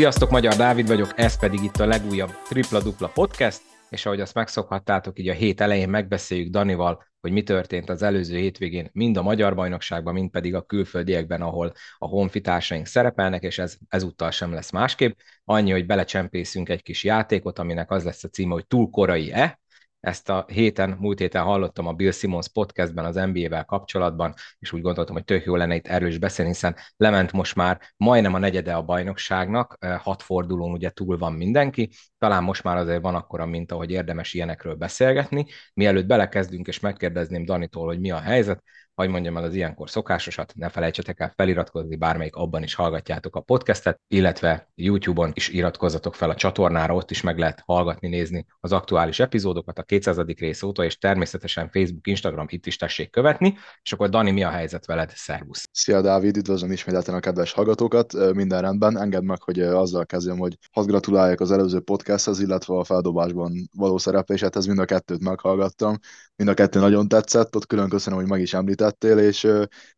Sziasztok, Magyar Dávid vagyok, ez pedig itt a legújabb Tripla Dupla Podcast, és ahogy azt megszokhattátok, így a hét elején megbeszéljük Danival, hogy mi történt az előző hétvégén, mind a magyar bajnokságban, mind pedig a külföldiekben, ahol a honfitársaink szerepelnek, és ez ezúttal sem lesz másképp. Annyi, hogy belecsempészünk egy kis játékot, aminek az lesz a címe, hogy túl korai-e, ezt a héten, múlt héten hallottam a Bill Simmons podcastben az NBA-vel kapcsolatban, és úgy gondoltam, hogy tök jó lenne itt erről is beszélni, hiszen lement most már majdnem a negyede a bajnokságnak, hat fordulón ugye túl van mindenki, talán most már azért van akkora minta, hogy érdemes ilyenekről beszélgetni. Mielőtt belekezdünk, és megkérdezném Danitól, hogy mi a helyzet, hogy mondjam el az ilyenkor szokásosat, ne felejtsetek el feliratkozni, bármelyik abban is hallgatjátok a podcastet, illetve YouTube-on is iratkozzatok fel a csatornára, ott is meg lehet hallgatni, nézni az aktuális epizódokat a 200. rész óta, és természetesen Facebook, Instagram, itt is tessék követni, és akkor Dani, mi a helyzet veled? Szervusz! Szia Dávid, üdvözlöm ismételten a kedves hallgatókat, minden rendben, engedd meg, hogy azzal kezdjem, hogy hadd gratuláljak az előző podcasthez, illetve a feldobásban való szerepléshez, mind a kettőt meghallgattam, mind a kettő nagyon tetszett, ott külön köszönöm, hogy meg is említett, lettél, és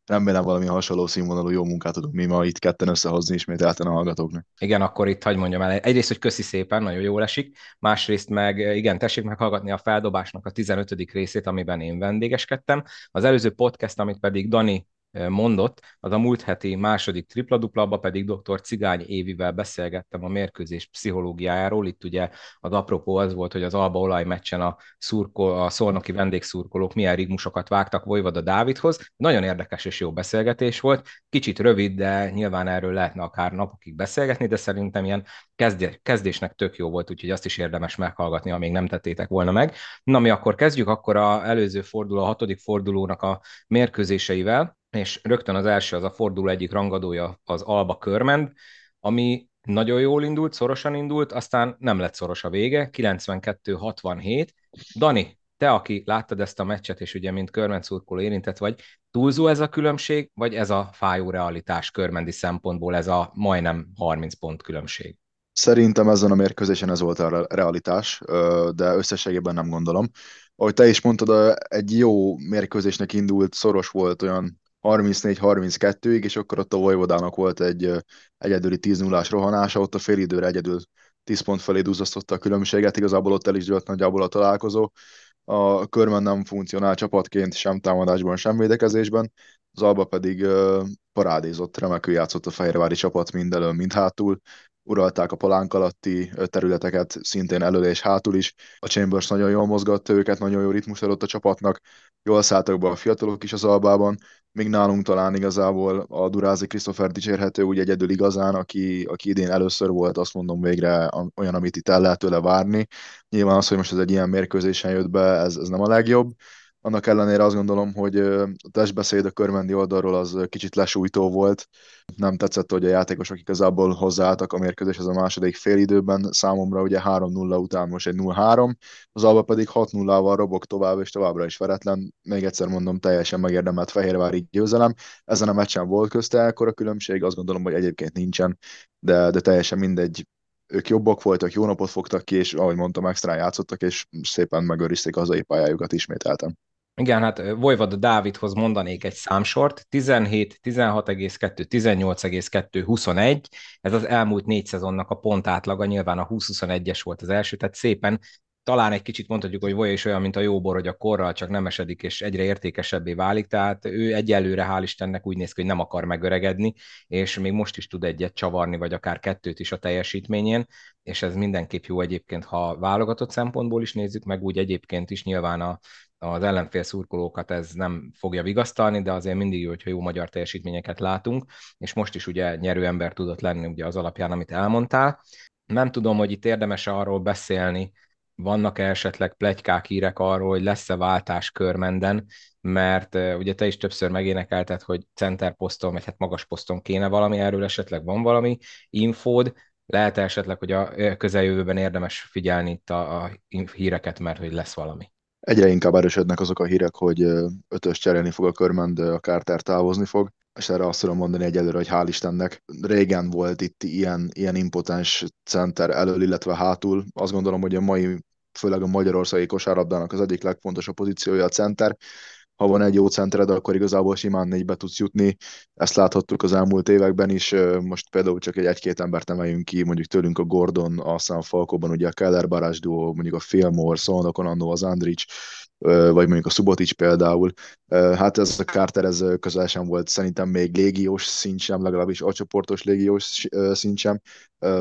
remélem valami hasonló színvonalú jó munkát tudunk mi ma itt ketten összehozni ismételten a hallgatóknak. Igen, akkor itt hagyd mondjam el. Egyrészt, hogy köszi szépen, nagyon jól esik. Másrészt meg, igen, tessék meghallgatni a feldobásnak a 15. részét, amiben én vendégeskedtem. Az előző podcast, amit pedig Dani mondott, az a múlt heti második tripla-duplaba pedig dr. Cigány Évivel beszélgettem a mérkőzés pszichológiájáról. Itt ugye az apropó az volt, hogy az Alba olaj meccsen a, szurko, a szolnoki vendégszurkolók milyen rigmusokat vágtak Vojvoda Dávidhoz. Nagyon érdekes és jó beszélgetés volt. Kicsit rövid, de nyilván erről lehetne akár napokig beszélgetni, de szerintem ilyen kezdésnek tök jó volt, úgyhogy azt is érdemes meghallgatni, ha még nem tettétek volna meg. Na mi akkor kezdjük, akkor a előző forduló, a hatodik fordulónak a mérkőzéseivel és rögtön az első az a forduló egyik rangadója az Alba Körmend, ami nagyon jól indult, szorosan indult, aztán nem lett szoros a vége, 92-67. Dani, te, aki láttad ezt a meccset, és ugye mint körmend szurkoló érintett vagy, túlzó ez a különbség, vagy ez a fájó realitás körmendi szempontból, ez a majdnem 30 pont különbség? Szerintem ezen a mérkőzésen ez volt a realitás, de összességében nem gondolom. Ahogy te is mondtad, egy jó mérkőzésnek indult, szoros volt, olyan 34-32-ig, és akkor ott a Vojvodának volt egy egyedüli 10 0 rohanása, ott a fél időre egyedül 10 pont felé duzzasztotta a különbséget, igazából ott el is dőlt nagyjából a találkozó. A körben nem funkcionál csapatként sem támadásban, sem védekezésben, az Alba pedig parádézott, remekül játszott a Fehérvári csapat mind elől, mind hátul, uralták a palánk alatti területeket, szintén elő és hátul is. A Chambers nagyon jól mozgatta őket, nagyon jó ritmus adott a csapatnak, jól szálltak be a fiatalok is az albában, még nálunk talán igazából a Durázi Christopher dicsérhető úgy egyedül igazán, aki, aki idén először volt, azt mondom végre olyan, amit itt el lehet tőle várni. Nyilván az, hogy most ez egy ilyen mérkőzésen jött be, ez, ez nem a legjobb, annak ellenére azt gondolom, hogy a testbeszéd a körmendi oldalról az kicsit lesújtó volt. Nem tetszett, hogy a játékosok igazából hozzáálltak a mérkőzéshez a második félidőben. Számomra ugye 3-0 után most egy 0-3, az Alba pedig 6-0-val robog tovább, és továbbra is veretlen. Még egyszer mondom, teljesen megérdemelt Fehérvári győzelem. Ezen a meccsen volt közte a különbség, azt gondolom, hogy egyébként nincsen, de, de teljesen mindegy, ők jobbak voltak, jó napot fogtak ki, és ahogy mondtam, extra játszottak, és szépen megőrizték hazai pályájukat ismételten. Igen, hát Vojvoda Dávidhoz mondanék egy számsort, 17, 16,2, 18,2, 21, ez az elmúlt négy szezonnak a pont átlaga, nyilván a 20-21-es volt az első, tehát szépen talán egy kicsit mondhatjuk, hogy Voja is olyan, mint a jó bor, hogy a korral csak nem esedik, és egyre értékesebbé válik, tehát ő egyelőre, hál' Istennek úgy néz ki, hogy nem akar megöregedni, és még most is tud egyet csavarni, vagy akár kettőt is a teljesítményén, és ez mindenképp jó egyébként, ha válogatott szempontból is nézzük, meg úgy egyébként is nyilván a, az ellenfél szurkolókat ez nem fogja vigasztalni, de azért mindig jó, hogyha jó magyar teljesítményeket látunk, és most is ugye nyerő ember tudott lenni ugye az alapján, amit elmondtál. Nem tudom, hogy itt érdemes arról beszélni, vannak-e esetleg plegykák, hírek arról, hogy lesz-e váltás körmenden, mert ugye te is többször megénekelted, hogy center poszton, vagy hát magas poszton kéne valami, erről esetleg van valami infód, lehet esetleg, hogy a közeljövőben érdemes figyelni itt a, a híreket, mert hogy lesz valami? Egyre inkább erősödnek azok a hírek, hogy ötös cserélni fog a körmend, a Carter távozni fog, és erre azt tudom mondani egyelőre, hogy hál' Istennek régen volt itt ilyen, ilyen impotens center elől, illetve hátul. Azt gondolom, hogy a mai, főleg a magyarországi kosárlabdának az egyik legfontosabb pozíciója a center. Ha van egy jó centered, akkor igazából simán négybe tudsz jutni. Ezt láthattuk az elmúlt években is. Most például csak egy egy-két embert emeljünk ki, mondjuk tőlünk a Gordon, a San ugye a Keller Barás duo, mondjuk a Fillmore, Szolnokon annó az Andrich, vagy mondjuk a Subotic például. Hát ez a Carter ez közel sem volt, szerintem még légiós szint sem, legalábbis a csoportos légiós szint sem.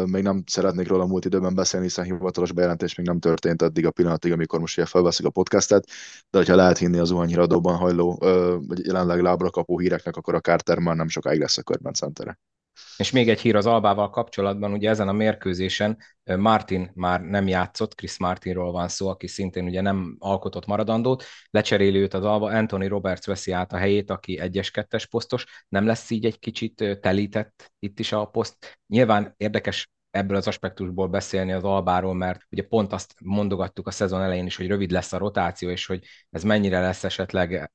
Még nem szeretnék róla múlt időben beszélni, hiszen hivatalos bejelentés még nem történt addig a pillanatig, amikor most ugye felveszik a podcastet, de ha lehet hinni az zuhanyhíradóban hajló, vagy jelenleg lábra kapó híreknek, akkor a Carter már nem sokáig lesz a körben centere. És még egy hír az Albával kapcsolatban, ugye ezen a mérkőzésen Martin már nem játszott, Chris Martinról van szó, aki szintén ugye nem alkotott maradandót, lecseréli őt az Alba, Anthony Roberts veszi át a helyét, aki 1-2-es posztos, nem lesz így egy kicsit telített itt is a poszt. Nyilván érdekes ebből az aspektusból beszélni az Albáról, mert ugye pont azt mondogattuk a szezon elején is, hogy rövid lesz a rotáció, és hogy ez mennyire lesz esetleg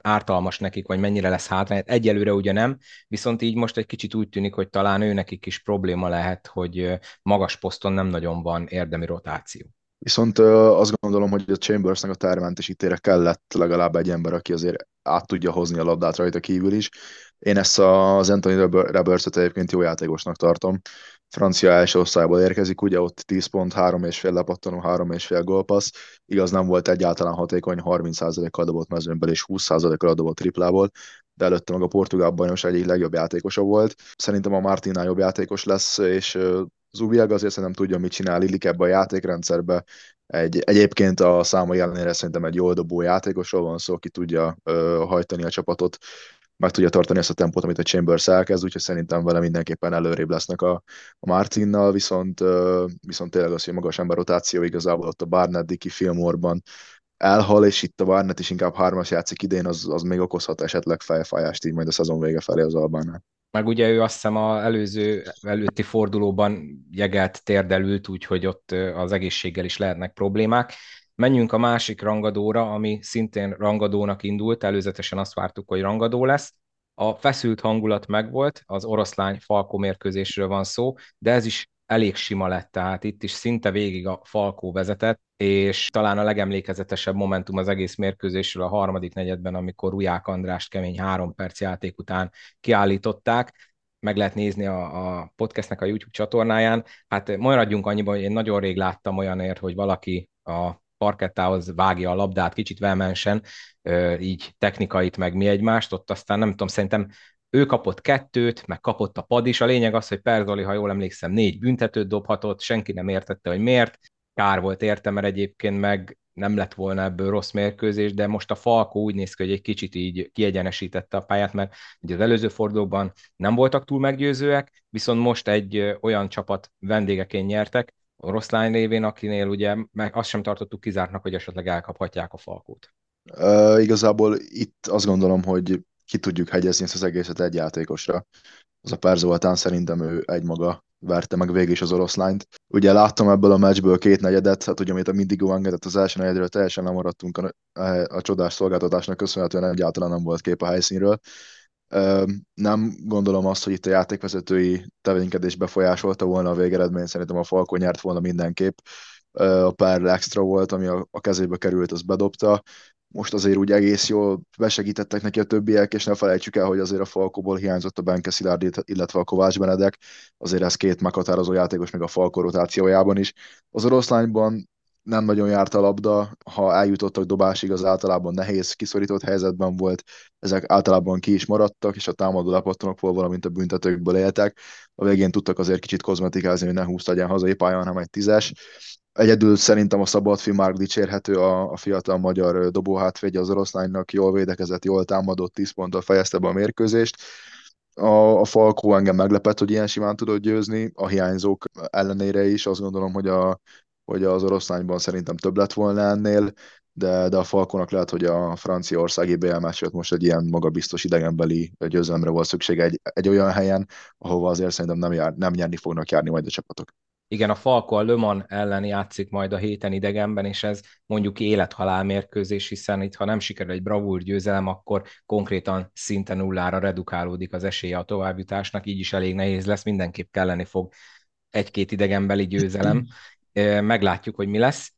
ártalmas nekik, vagy mennyire lesz hátrány. Egyelőre ugye nem, viszont így most egy kicsit úgy tűnik, hogy talán ő nekik is probléma lehet, hogy magas poszton nem nagyon van érdemi rotáció. Viszont azt gondolom, hogy a Chambersnek a termentésítére kellett legalább egy ember, aki azért át tudja hozni a labdát rajta kívül is. Én ezt az Anthony Roberts-et egyébként jó játékosnak tartom francia első osztályból érkezik, ugye ott 10 pont, 3 és fél lepattanó, 3 és fél gólpassz, igaz nem volt egyáltalán hatékony, 30%-kal dobott mezőnyből és 20%-kal dobott triplából, de előtte meg a portugál bajnokság egyik legjobb játékosa volt. Szerintem a Martinál jobb játékos lesz, és Zubiag azért szerintem tudja, mit csinál Illik ebbe a játékrendszerbe. Egy, egyébként a száma ellenére szerintem egy jól dobó játékosról van szó, aki tudja ö, hajtani a csapatot meg tudja tartani ezt a tempót, amit a Chambers elkezd, úgyhogy szerintem vele mindenképpen előrébb lesznek a, a Martinnal, viszont, viszont tényleg az, hogy magas ember rotáció igazából ott a Barnett, Dicky Fillmore-ban elhal, és itt a Barnett is inkább hármas játszik idén, az, az még okozhat esetleg fejfájást így majd a szezon vége felé az Albánál. Meg ugye ő azt hiszem a előző, előtti fordulóban jegelt térdelült, úgyhogy ott az egészséggel is lehetnek problémák. Menjünk a másik rangadóra, ami szintén rangadónak indult, előzetesen azt vártuk, hogy rangadó lesz. A feszült hangulat megvolt, az oroszlány Falkó mérkőzésről van szó, de ez is elég sima lett, tehát itt is szinte végig a Falkó vezetett, és talán a legemlékezetesebb momentum az egész mérkőzésről a harmadik negyedben, amikor Ruják Andrást kemény három perc játék után kiállították, meg lehet nézni a, a podcastnek a YouTube csatornáján. Hát maradjunk annyiban, hogy én nagyon rég láttam olyanért, hogy valaki a parkettához vágja a labdát kicsit vehemensen, így technikait meg mi egymást, ott aztán nem tudom, szerintem ő kapott kettőt, meg kapott a pad is. A lényeg az, hogy Perzoli, ha jól emlékszem, négy büntetőt dobhatott, senki nem értette, hogy miért. Kár volt érte, mert egyébként meg nem lett volna ebből rossz mérkőzés, de most a Falkó úgy néz ki, hogy egy kicsit így kiegyenesítette a pályát, mert ugye az előző fordulóban nem voltak túl meggyőzőek, viszont most egy olyan csapat vendégeként nyertek, oroszlány révén, akinél ugye meg azt sem tartottuk kizártnak, hogy esetleg elkaphatják a falkót. Uh, igazából itt azt gondolom, hogy ki tudjuk hegyezni ezt az egészet egy játékosra. Az a Perzoltán szerintem ő egymaga verte meg végig is az oroszlányt. Ugye láttam ebből a meccsből két negyedet, hát ugye amit a Mindigo engedett az első negyedről, teljesen lemaradtunk a, a, a csodás szolgáltatásnak köszönhetően egyáltalán nem volt kép a helyszínről. Nem gondolom azt, hogy itt a játékvezetői tevékenydés befolyásolta volna a végeredményt, szerintem a Falko nyert volna mindenképp. A pár extra volt, ami a kezébe került, az bedobta. Most azért úgy egész jól besegítettek neki a többiek, és ne felejtsük el, hogy azért a Falkóból hiányzott a Benke Szilárd, illetve a Kovács Benedek. Azért ez két meghatározó játékos, még a Falkó rotációjában is. Az oroszlányban nem nagyon járt a labda, ha eljutottak dobásig, az általában nehéz, kiszorított helyzetben volt, ezek általában ki is maradtak, és a támadó lepattanokból, valamint a büntetőkből éltek. A végén tudtak azért kicsit kozmetikázni, hogy ne 20 legyen hazai pályán, hanem egy tízes. Egyedül szerintem a Szabadfi Márk dicsérhető a, a fiatal magyar dobóhátvédje az oroszlánynak, jól védekezett, jól támadott, 10 ponttal fejezte be a mérkőzést. A, a Falkó engem meglepett, hogy ilyen simán tudott győzni, a hiányzók ellenére is, azt gondolom, hogy a, hogy az oroszlányban szerintem több lett volna ennél, de, de a Falkonak lehet, hogy a franciaországi BL most egy ilyen magabiztos idegenbeli győzelemre volt szükség egy, egy olyan helyen, ahova azért szerintem nem, jár, nem nyerni fognak járni majd a csapatok. Igen, a Falko a Le Mans ellen játszik majd a héten idegenben, és ez mondjuk élethalál mérkőzés, hiszen itt, ha nem sikerül egy bravúr győzelem, akkor konkrétan szinte nullára redukálódik az esélye a továbbjutásnak, így is elég nehéz lesz, mindenképp kelleni fog egy-két idegenbeli győzelem, meglátjuk, hogy mi lesz.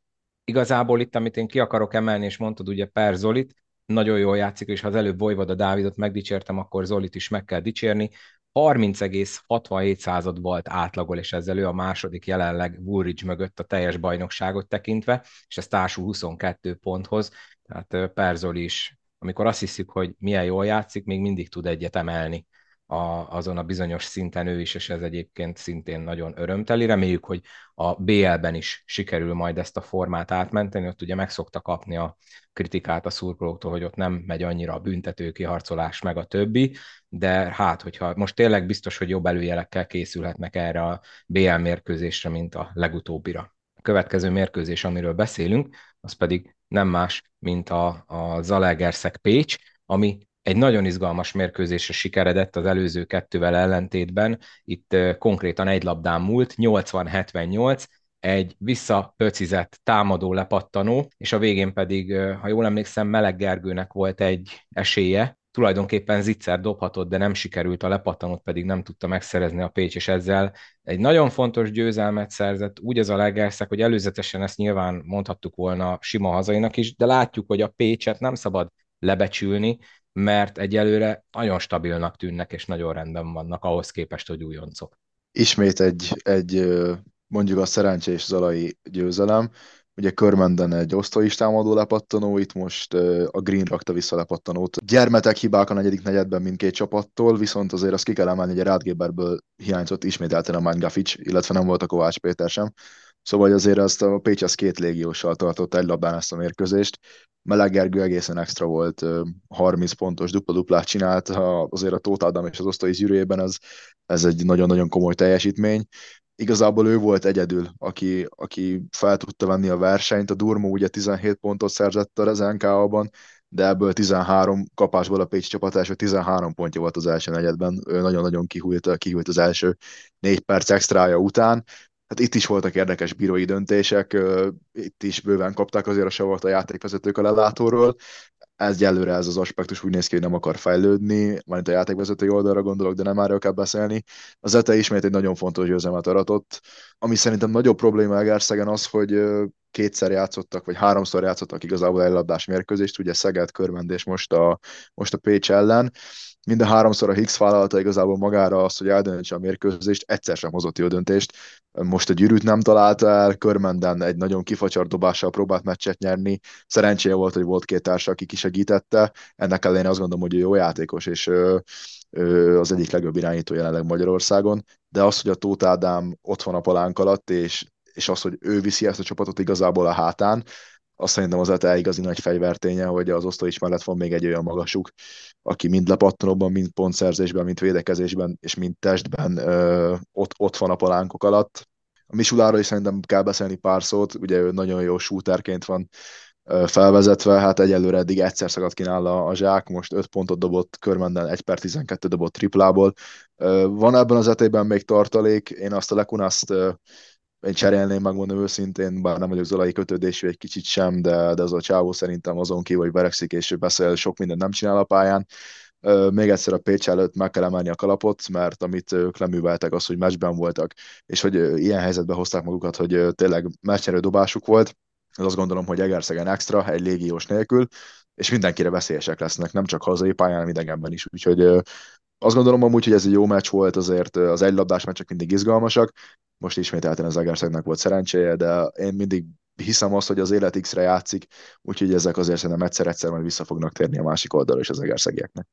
Igazából itt, amit én ki akarok emelni, és mondtad ugye Per Zolit, nagyon jól játszik, és ha az előbb Vojvoda Dávidot megdicsértem, akkor Zolit is meg kell dicsérni. 30,67 század volt átlagol, és ezzel ő a második jelenleg Woolridge mögött a teljes bajnokságot tekintve, és ez társul 22 ponthoz, tehát Perzoli is, amikor azt hiszük, hogy milyen jól játszik, még mindig tud egyet emelni a, azon a bizonyos szinten ő is, és ez egyébként szintén nagyon örömteli. Reméljük, hogy a BL-ben is sikerül majd ezt a formát átmenteni, ott ugye meg szokta kapni a kritikát a szurkolóktól, hogy ott nem megy annyira a büntető kiharcolás meg a többi, de hát, hogyha most tényleg biztos, hogy jobb előjelekkel készülhetnek erre a BL mérkőzésre, mint a legutóbbira. A következő mérkőzés, amiről beszélünk, az pedig nem más, mint a, a Zalaegerszeg Pécs, ami egy nagyon izgalmas mérkőzésre sikeredett az előző kettővel ellentétben. Itt konkrétan egy labdán múlt, 80-78, egy visszapöcizett támadó lepattanó, és a végén pedig, ha jól emlékszem, Meleg Gergőnek volt egy esélye, tulajdonképpen Zicser dobhatott, de nem sikerült, a lepattanót pedig nem tudta megszerezni a Pécs, és ezzel egy nagyon fontos győzelmet szerzett, úgy az a legerszek, hogy előzetesen ezt nyilván mondhattuk volna sima hazainak is, de látjuk, hogy a Pécset nem szabad lebecsülni, mert egyelőre nagyon stabilnak tűnnek, és nagyon rendben vannak ahhoz képest, hogy újoncok. Ismét egy, egy mondjuk a szerencsés zalai győzelem. Ugye Körmenden egy osztói támadó lepattanó, itt most a Green rakta vissza lepattanót. Gyermetek hibák a negyedik negyedben mindkét csapattól, viszont azért azt ki kell emelni, hogy a Rádgéberből hiányzott ismételten a Mangafic, illetve nem volt a Kovács Péter sem. Szóval azért azt a Pécs az két légióssal tartott egy labdán ezt a mérkőzést. Meleg Gergő egészen extra volt, 30 pontos dupla-duplát csinált, azért a Tóth Ádám és az osztai zsűrében ez, ez egy nagyon-nagyon komoly teljesítmény. Igazából ő volt egyedül, aki, aki fel tudta venni a versenyt. A Durmo ugye 17 pontot szerzett a NK-ban, de ebből 13 kapásból a Pécs csapat első 13 pontja volt az első negyedben. Ő nagyon-nagyon kihújt, kihújt az első négy perc extrája után hát itt is voltak érdekes bírói döntések, itt is bőven kapták azért a savart a játékvezetők a lelátóról, ez egyelőre ez az aspektus úgy néz ki, hogy nem akar fejlődni, majd a játékvezetői oldalra gondolok, de nem erről kell beszélni. Az ETE ismét egy nagyon fontos győzelmet aratott, ami szerintem nagyobb probléma Egerszegen az, hogy kétszer játszottak, vagy háromszor játszottak igazából egy labdás mérkőzést, ugye Szeged, Körmend és most a, most a Pécs ellen, Minden háromszor a Higgs vállalta igazából magára azt, hogy eldöntse a mérkőzést, egyszer sem hozott jó döntést. Most a gyűrűt nem találta el, Körmenden egy nagyon kifacsar dobással próbált meccset nyerni. Szerencséje volt, hogy volt két társa, aki kisegítette. Ennek ellenére azt gondolom, hogy jó játékos, és az egyik legjobb irányító jelenleg Magyarországon, de az, hogy a Tóth Ádám ott van a palánk alatt, és, és az, hogy ő viszi ezt a csapatot igazából a hátán, azt szerintem az ETE igazi nagy fegyverténye, hogy az is mellett van még egy olyan magasuk, aki mind lepattanóban, mind pontszerzésben, mind védekezésben, és mind testben ö, ott, ott van a palánkok alatt. A Misuláról is szerintem kell beszélni pár szót, ugye ő nagyon jó shooterként van ö, felvezetve, hát egyelőre eddig egyszer szakadt kínál a, a zsák, most 5 pontot dobott, Körmenden 1 per 12 dobott triplából. Ö, van ebben az etében még tartalék, én azt a Lekunaszt én cserélném, megmondom őszintén, bár nem vagyok Zolai kötődésű egy kicsit sem, de, de az a csávó szerintem azon kívül, hogy verekszik és beszél, sok mindent nem csinál a pályán. Még egyszer a Pécs előtt meg kell emelni a kalapot, mert amit ők leműveltek, az, hogy meccsben voltak, és hogy ilyen helyzetbe hozták magukat, hogy tényleg meccsnyerő dobásuk volt, az azt gondolom, hogy Egerszegen extra, egy légiós nélkül, és mindenkire veszélyesek lesznek, nem csak hazai pályán, hanem idegenben is. Úgyhogy azt gondolom amúgy, hogy ez egy jó meccs volt, azért az egylabdás meccsek mindig izgalmasak, most ismételten az Egerszegnek volt szerencséje, de én mindig hiszem azt, hogy az élet X-re játszik, úgyhogy ezek azért szerintem egyszer-egyszer majd vissza fognak térni a másik oldalra is az Egerszegieknek.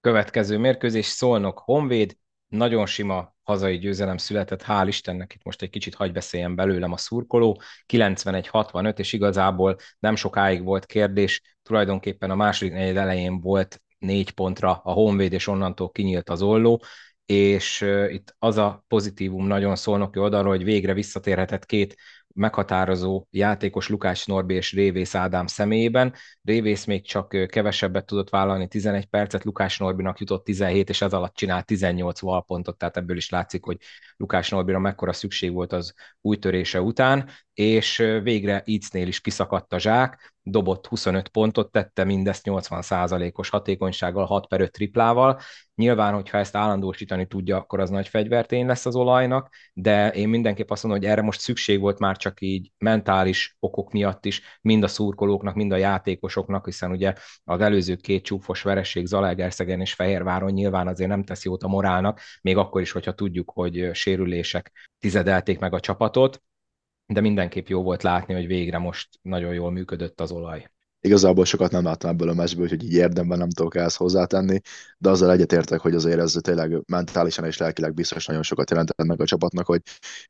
Következő mérkőzés Szolnok Honvéd, nagyon sima hazai győzelem született, hál' Istennek, itt most egy kicsit hagy beszéljen belőlem a szurkoló, 91-65, és igazából nem sokáig volt kérdés, tulajdonképpen a második negyed elején volt négy pontra a Honvéd, és onnantól kinyílt az olló, és itt az a pozitívum nagyon szólnoki oldalról, hogy végre visszatérhetett két meghatározó játékos Lukács Norbi és Révész Ádám személyében. Révész még csak kevesebbet tudott vállalni, 11 percet, Lukács Norbinak jutott 17, és ez alatt csinált 18 valpontot, tehát ebből is látszik, hogy Lukács Norbira mekkora szükség volt az új törése után. És végre Eatsnél is kiszakadt a zsák, dobott 25 pontot, tette mindezt 80%-os hatékonysággal, 6 per 5 triplával. Nyilván, hogyha ezt állandósítani tudja, akkor az nagy fegyvertény lesz az olajnak, de én mindenképp azt mondom, hogy erre most szükség volt már csak így mentális okok miatt is, mind a szurkolóknak, mind a játékosoknak, hiszen ugye az előző két csúfos vereség Zalaegerszegen és Fehérváron nyilván azért nem tesz jót a morálnak, még akkor is, hogyha tudjuk, hogy sérülések tizedelték meg a csapatot, de mindenképp jó volt látni, hogy végre most nagyon jól működött az olaj. Igazából sokat nem láttam ebből a meccsből, hogy így érdemben nem tudok ehhez hozzátenni, de azzal egyetértek, hogy azért ez tényleg mentálisan és lelkileg biztos nagyon sokat jelentett meg a csapatnak, hogy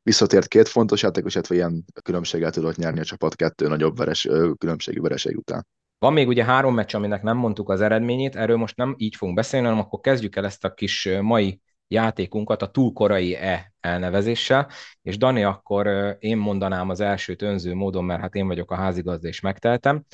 visszatért két fontos játékos, illetve ilyen különbséggel tudott nyerni a csapat kettő nagyobb veres, különbségi vereség után. Van még ugye három meccs, aminek nem mondtuk az eredményét, erről most nem így fogunk beszélni, hanem akkor kezdjük el ezt a kis mai játékunkat a túl korai E elnevezéssel, és Dani, akkor én mondanám az elsőt önző módon, mert hát én vagyok a házigazda és megteltem.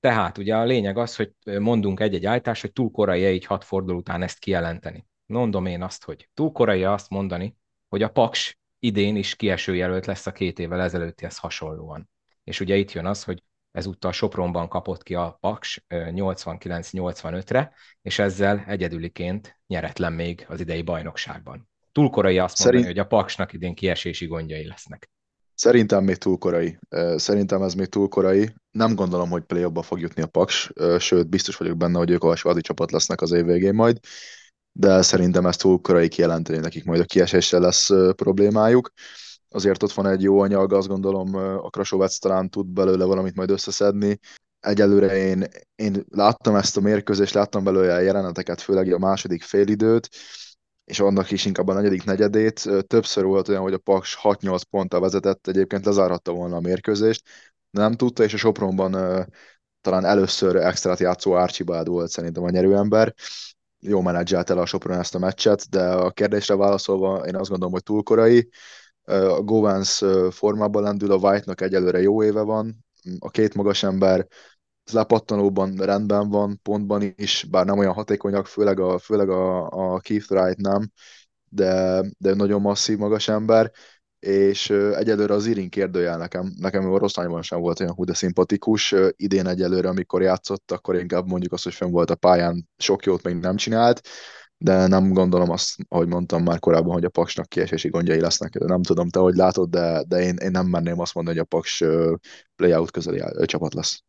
Tehát ugye a lényeg az, hogy mondunk egy-egy állítás, hogy túl korai -e így hat forduló után ezt kijelenteni. Mondom én azt, hogy túl korai -e azt mondani, hogy a Paks idén is kieső jelölt lesz a két évvel ezelőttihez hasonlóan. És ugye itt jön az, hogy ezúttal Sopronban kapott ki a Paks 89-85-re, és ezzel egyedüliként nyeretlen még az idei bajnokságban. Túl korai azt Szerint... mondani, hogy a Paksnak idén kiesési gondjai lesznek. Szerintem még túl korai. Szerintem ez még túl korai. Nem gondolom, hogy play fog jutni a Paks, sőt, biztos vagyok benne, hogy ők a svádi csapat lesznek az év végén majd, de szerintem ez túl korai kijelenteni, nekik majd a kiesésre lesz problémájuk azért ott van egy jó anyag, azt gondolom a Krasovec talán tud belőle valamit majd összeszedni. Egyelőre én, én láttam ezt a mérkőzést, láttam belőle a jeleneteket, főleg a második félidőt, és annak is inkább a negyedik negyedét. Többször volt olyan, hogy a Paks 6-8 ponttal vezetett, egyébként lezárhatta volna a mérkőzést, nem tudta, és a Sopronban talán először extrát játszó Archibald volt szerintem a nyerőember. Jó menedzselt el a Sopron ezt a meccset, de a kérdésre válaszolva én azt gondolom, hogy túl korai a Govans formában lendül, a White-nak egyelőre jó éve van, a két magas ember lepattanóban rendben van, pontban is, bár nem olyan hatékonyak, főleg a, főleg a, a Keith Wright nem, de, de nagyon masszív magas ember, és egyelőre az Irin kérdőjel nekem, nekem a Rosszányban sem volt olyan hú, de szimpatikus. Idén egyelőre, amikor játszott, akkor inkább mondjuk azt, hogy fenn volt a pályán, sok jót még nem csinált, de nem gondolom azt, ahogy mondtam már korábban, hogy a Paksnak kiesési gondjai lesznek. Nem tudom, te hogy látod, de, de én, én nem merném azt mondani, hogy a Paks playout közeli csapat lesz.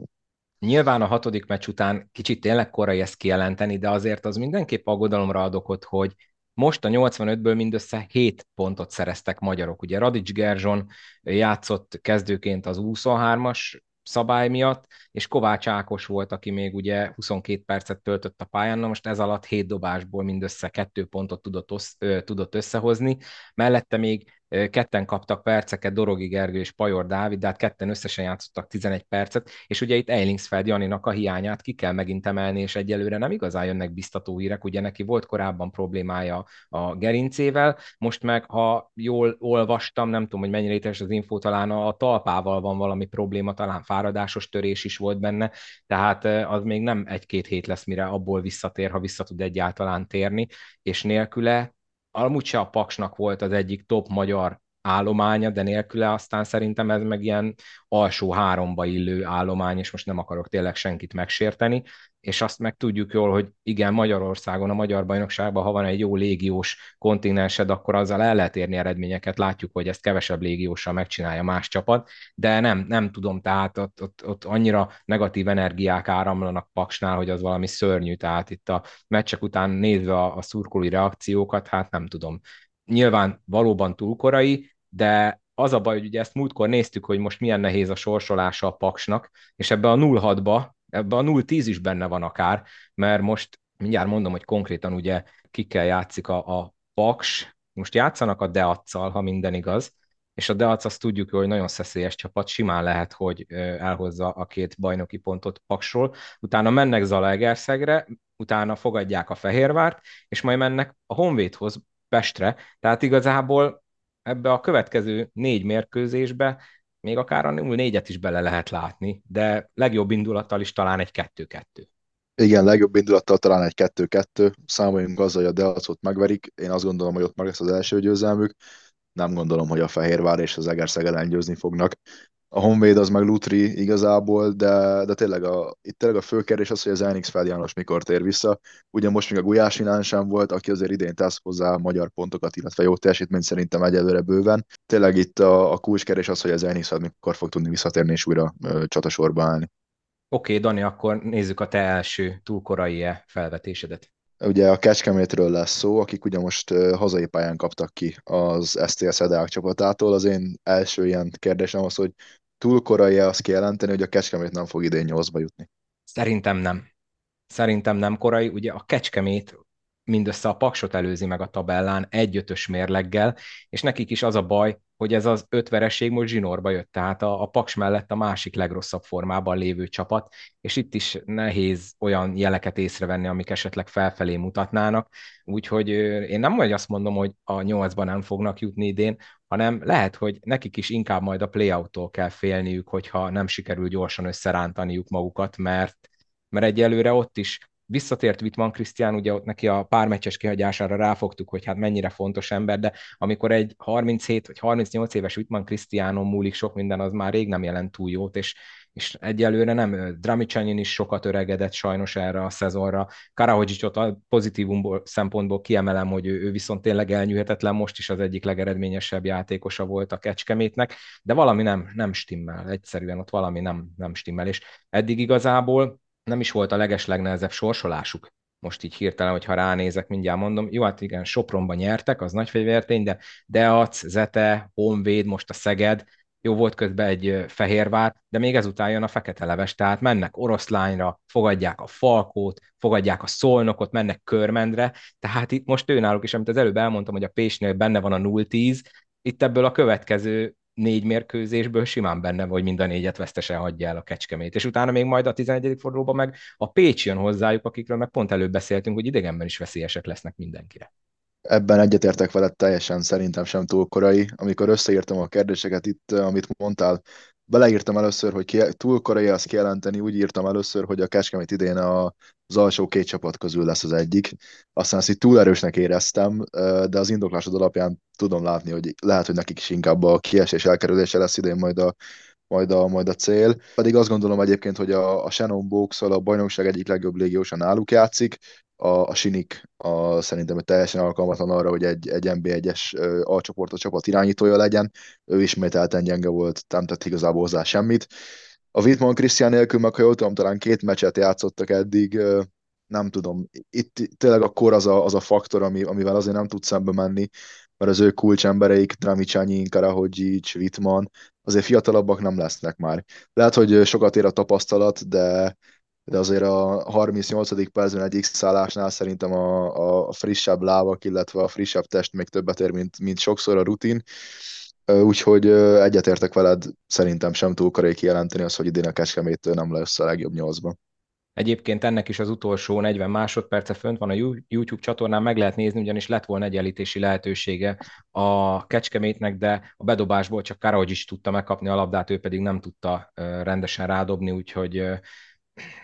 Nyilván a hatodik meccs után kicsit tényleg korai ezt kijelenteni, de azért az mindenképp aggodalomra ad okot, hogy most a 85-ből mindössze 7 pontot szereztek magyarok. Ugye Radics Gerzson játszott kezdőként az 23-as szabály miatt, és Kovács Ákos volt, aki még ugye 22 percet töltött a pályán, na most ez alatt 7 dobásból mindössze 2 pontot tudott, osz, ö, tudott összehozni, mellette még ketten kaptak perceket, Dorogi Gergő és Pajor Dávid, de hát ketten összesen játszottak 11 percet, és ugye itt Eilingsfeld Janinak a hiányát ki kell megint emelni, és egyelőre nem igazán jönnek biztató hírek, ugye neki volt korábban problémája a gerincével, most meg, ha jól olvastam, nem tudom, hogy mennyire étes az infó, talán a talpával van valami probléma, talán fáradásos törés is volt benne, tehát az még nem egy-két hét lesz, mire abból visszatér, ha vissza tud egyáltalán térni, és nélküle amúgy se a Paksnak volt az egyik top magyar állománya, de nélküle aztán szerintem ez meg ilyen alsó háromba illő állomány, és most nem akarok tényleg senkit megsérteni, és azt meg tudjuk jól, hogy igen, Magyarországon, a Magyar Bajnokságban, ha van egy jó légiós kontinensed, akkor azzal el lehet érni eredményeket, látjuk, hogy ezt kevesebb légióssal megcsinálja más csapat, de nem, nem tudom, tehát ott, ott, ott annyira negatív energiák áramlanak Paksnál, hogy az valami szörnyű, tehát itt a meccsek után nézve a, a szurkolói reakciókat, hát nem tudom. Nyilván valóban túl korai, de az a baj, hogy ugye ezt múltkor néztük, hogy most milyen nehéz a sorsolása a Paksnak, és ebbe a 0-6-ba ebben a 0-10 is benne van akár, mert most mindjárt mondom, hogy konkrétan ugye kikkel játszik a, a Paks, most játszanak a Deac-szal, ha minden igaz, és a Deac azt tudjuk, hogy nagyon szeszélyes csapat, simán lehet, hogy elhozza a két bajnoki pontot Paksról, utána mennek Zalaegerszegre, utána fogadják a Fehérvárt, és majd mennek a Honvédhoz Pestre, tehát igazából ebbe a következő négy mérkőzésbe még akár a 0-4-et is bele lehet látni, de legjobb indulattal is talán egy 2-2. Igen, legjobb indulattal talán egy 2-2. Számoljunk azzal, hogy a Deacot megverik. Én azt gondolom, hogy ott meg lesz az első győzelmük. Nem gondolom, hogy a Fehérvár és az Egerszeg ellen győzni fognak. A Honvéd az meg Lutri igazából, de, de tényleg a, itt tényleg a fő kérdés az, hogy az Enix Fel János mikor tér vissza. Ugye most még a Gulyás sem volt, aki azért idén tesz hozzá magyar pontokat, illetve jó teljesítményt szerintem egyelőre bőven. Tényleg itt a, a kulcskérdés az, hogy az Enix mikor fog tudni visszatérni és újra ö, csatasorba állni. Oké, okay, Dani, akkor nézzük a te első túlkorai-e felvetésedet. Ugye a Kecskemétről lesz szó, akik ugye most hazai pályán kaptak ki az STS Edeák csapatától. Az én első ilyen kérdésem az, hogy túl korai azt kijelenteni, hogy a Kecskemét nem fog idén nyolcba jutni? Szerintem nem. Szerintem nem korai. Ugye a Kecskemét mindössze a Paksot előzi meg a tabellán egy mérleggel, és nekik is az a baj, hogy ez az öt vereség most zsinórba jött, tehát a, a Paks mellett a másik legrosszabb formában lévő csapat, és itt is nehéz olyan jeleket észrevenni, amik esetleg felfelé mutatnának, úgyhogy én nem vagy azt mondom, hogy a nyolcban nem fognak jutni idén, hanem lehet, hogy nekik is inkább majd a playout-tól kell félniük, hogyha nem sikerül gyorsan összerántaniuk magukat, mert, mert egyelőre ott is visszatért Wittmann Krisztián, ugye ott neki a pár meccses kihagyására ráfogtuk, hogy hát mennyire fontos ember, de amikor egy 37 vagy 38 éves Wittmann Krisztiánon múlik sok minden, az már rég nem jelent túl jót, és, és egyelőre nem. Dramicsanyin is sokat öregedett sajnos erre a szezonra. Karahodzsicsot a pozitívumból szempontból kiemelem, hogy ő, ő viszont tényleg elnyűhetetlen, most is az egyik legeredményesebb játékosa volt a Kecskemétnek, de valami nem, nem stimmel, egyszerűen ott valami nem, nem stimmel, és eddig igazából nem is volt a legeslegnehezebb sorsolásuk. Most így hirtelen, hogyha ránézek, mindjárt mondom, jó, hát igen, Sopronban nyertek, az nagy fegyvertény, de Deac, Zete, Honvéd, most a Szeged, jó volt közben egy Fehérvár, de még ezután jön a Fekete Leves, tehát mennek Oroszlányra, fogadják a Falkót, fogadják a Szolnokot, mennek Körmendre, tehát itt most őnáluk is, amit az előbb elmondtam, hogy a Pésnél benne van a 0-10, itt ebből a következő négy mérkőzésből simán benne, hogy mind a négyet vesztesen hagyja el a Kecskemét. És utána még majd a 11. fordulóban meg a Pécs jön hozzájuk, akikről meg pont előbb beszéltünk, hogy idegenben is veszélyesek lesznek mindenkire. Ebben egyetértek veled teljesen, szerintem sem túl korai. Amikor összeírtam a kérdéseket itt, amit mondtál, beleírtam először, hogy ki, túl korai azt kijelenteni, úgy írtam először, hogy a Kecskemét idén a, az alsó két csapat közül lesz az egyik. Aztán ezt így túl erősnek éreztem, de az indoklásod alapján tudom látni, hogy lehet, hogy nekik is inkább a kiesés elkerülése lesz idén majd a, majd a, majd a cél. Pedig azt gondolom egyébként, hogy a, a Shannon box a bajnokság egyik legjobb légiósan náluk játszik, a, a Sinik a, szerintem teljesen alkalmatlan arra, hogy egy, egy NB1-es alcsoportos csapat irányítója legyen. Ő ismételten gyenge volt, nem tett igazából hozzá semmit. A Wittmann Christian nélkül meg, ha jól tudom, talán két meccset játszottak eddig, nem tudom. Itt tényleg a kor az a, az a faktor, ami, amivel azért nem tud szembe menni, mert az ő kulcsembereik, Dramicsanyi, Karahodzsics, Wittmann, azért fiatalabbak nem lesznek már. Lehet, hogy sokat ér a tapasztalat, de de azért a 38. percben egy X szállásnál szerintem a, a frissebb lábak, illetve a frissebb test még többet ér, mint, mint sokszor a rutin. Úgyhogy egyetértek veled, szerintem sem túl korai kijelenteni az, hogy idén a Kecskemétől nem lesz a legjobb nyolcban. Egyébként ennek is az utolsó 40 másodperce fönt van a YouTube csatornán, meg lehet nézni, ugyanis lett volna egyenlítési lehetősége a Kecskemétnek, de a bedobásból csak Karahogy is tudta megkapni a labdát, ő pedig nem tudta rendesen rádobni, úgyhogy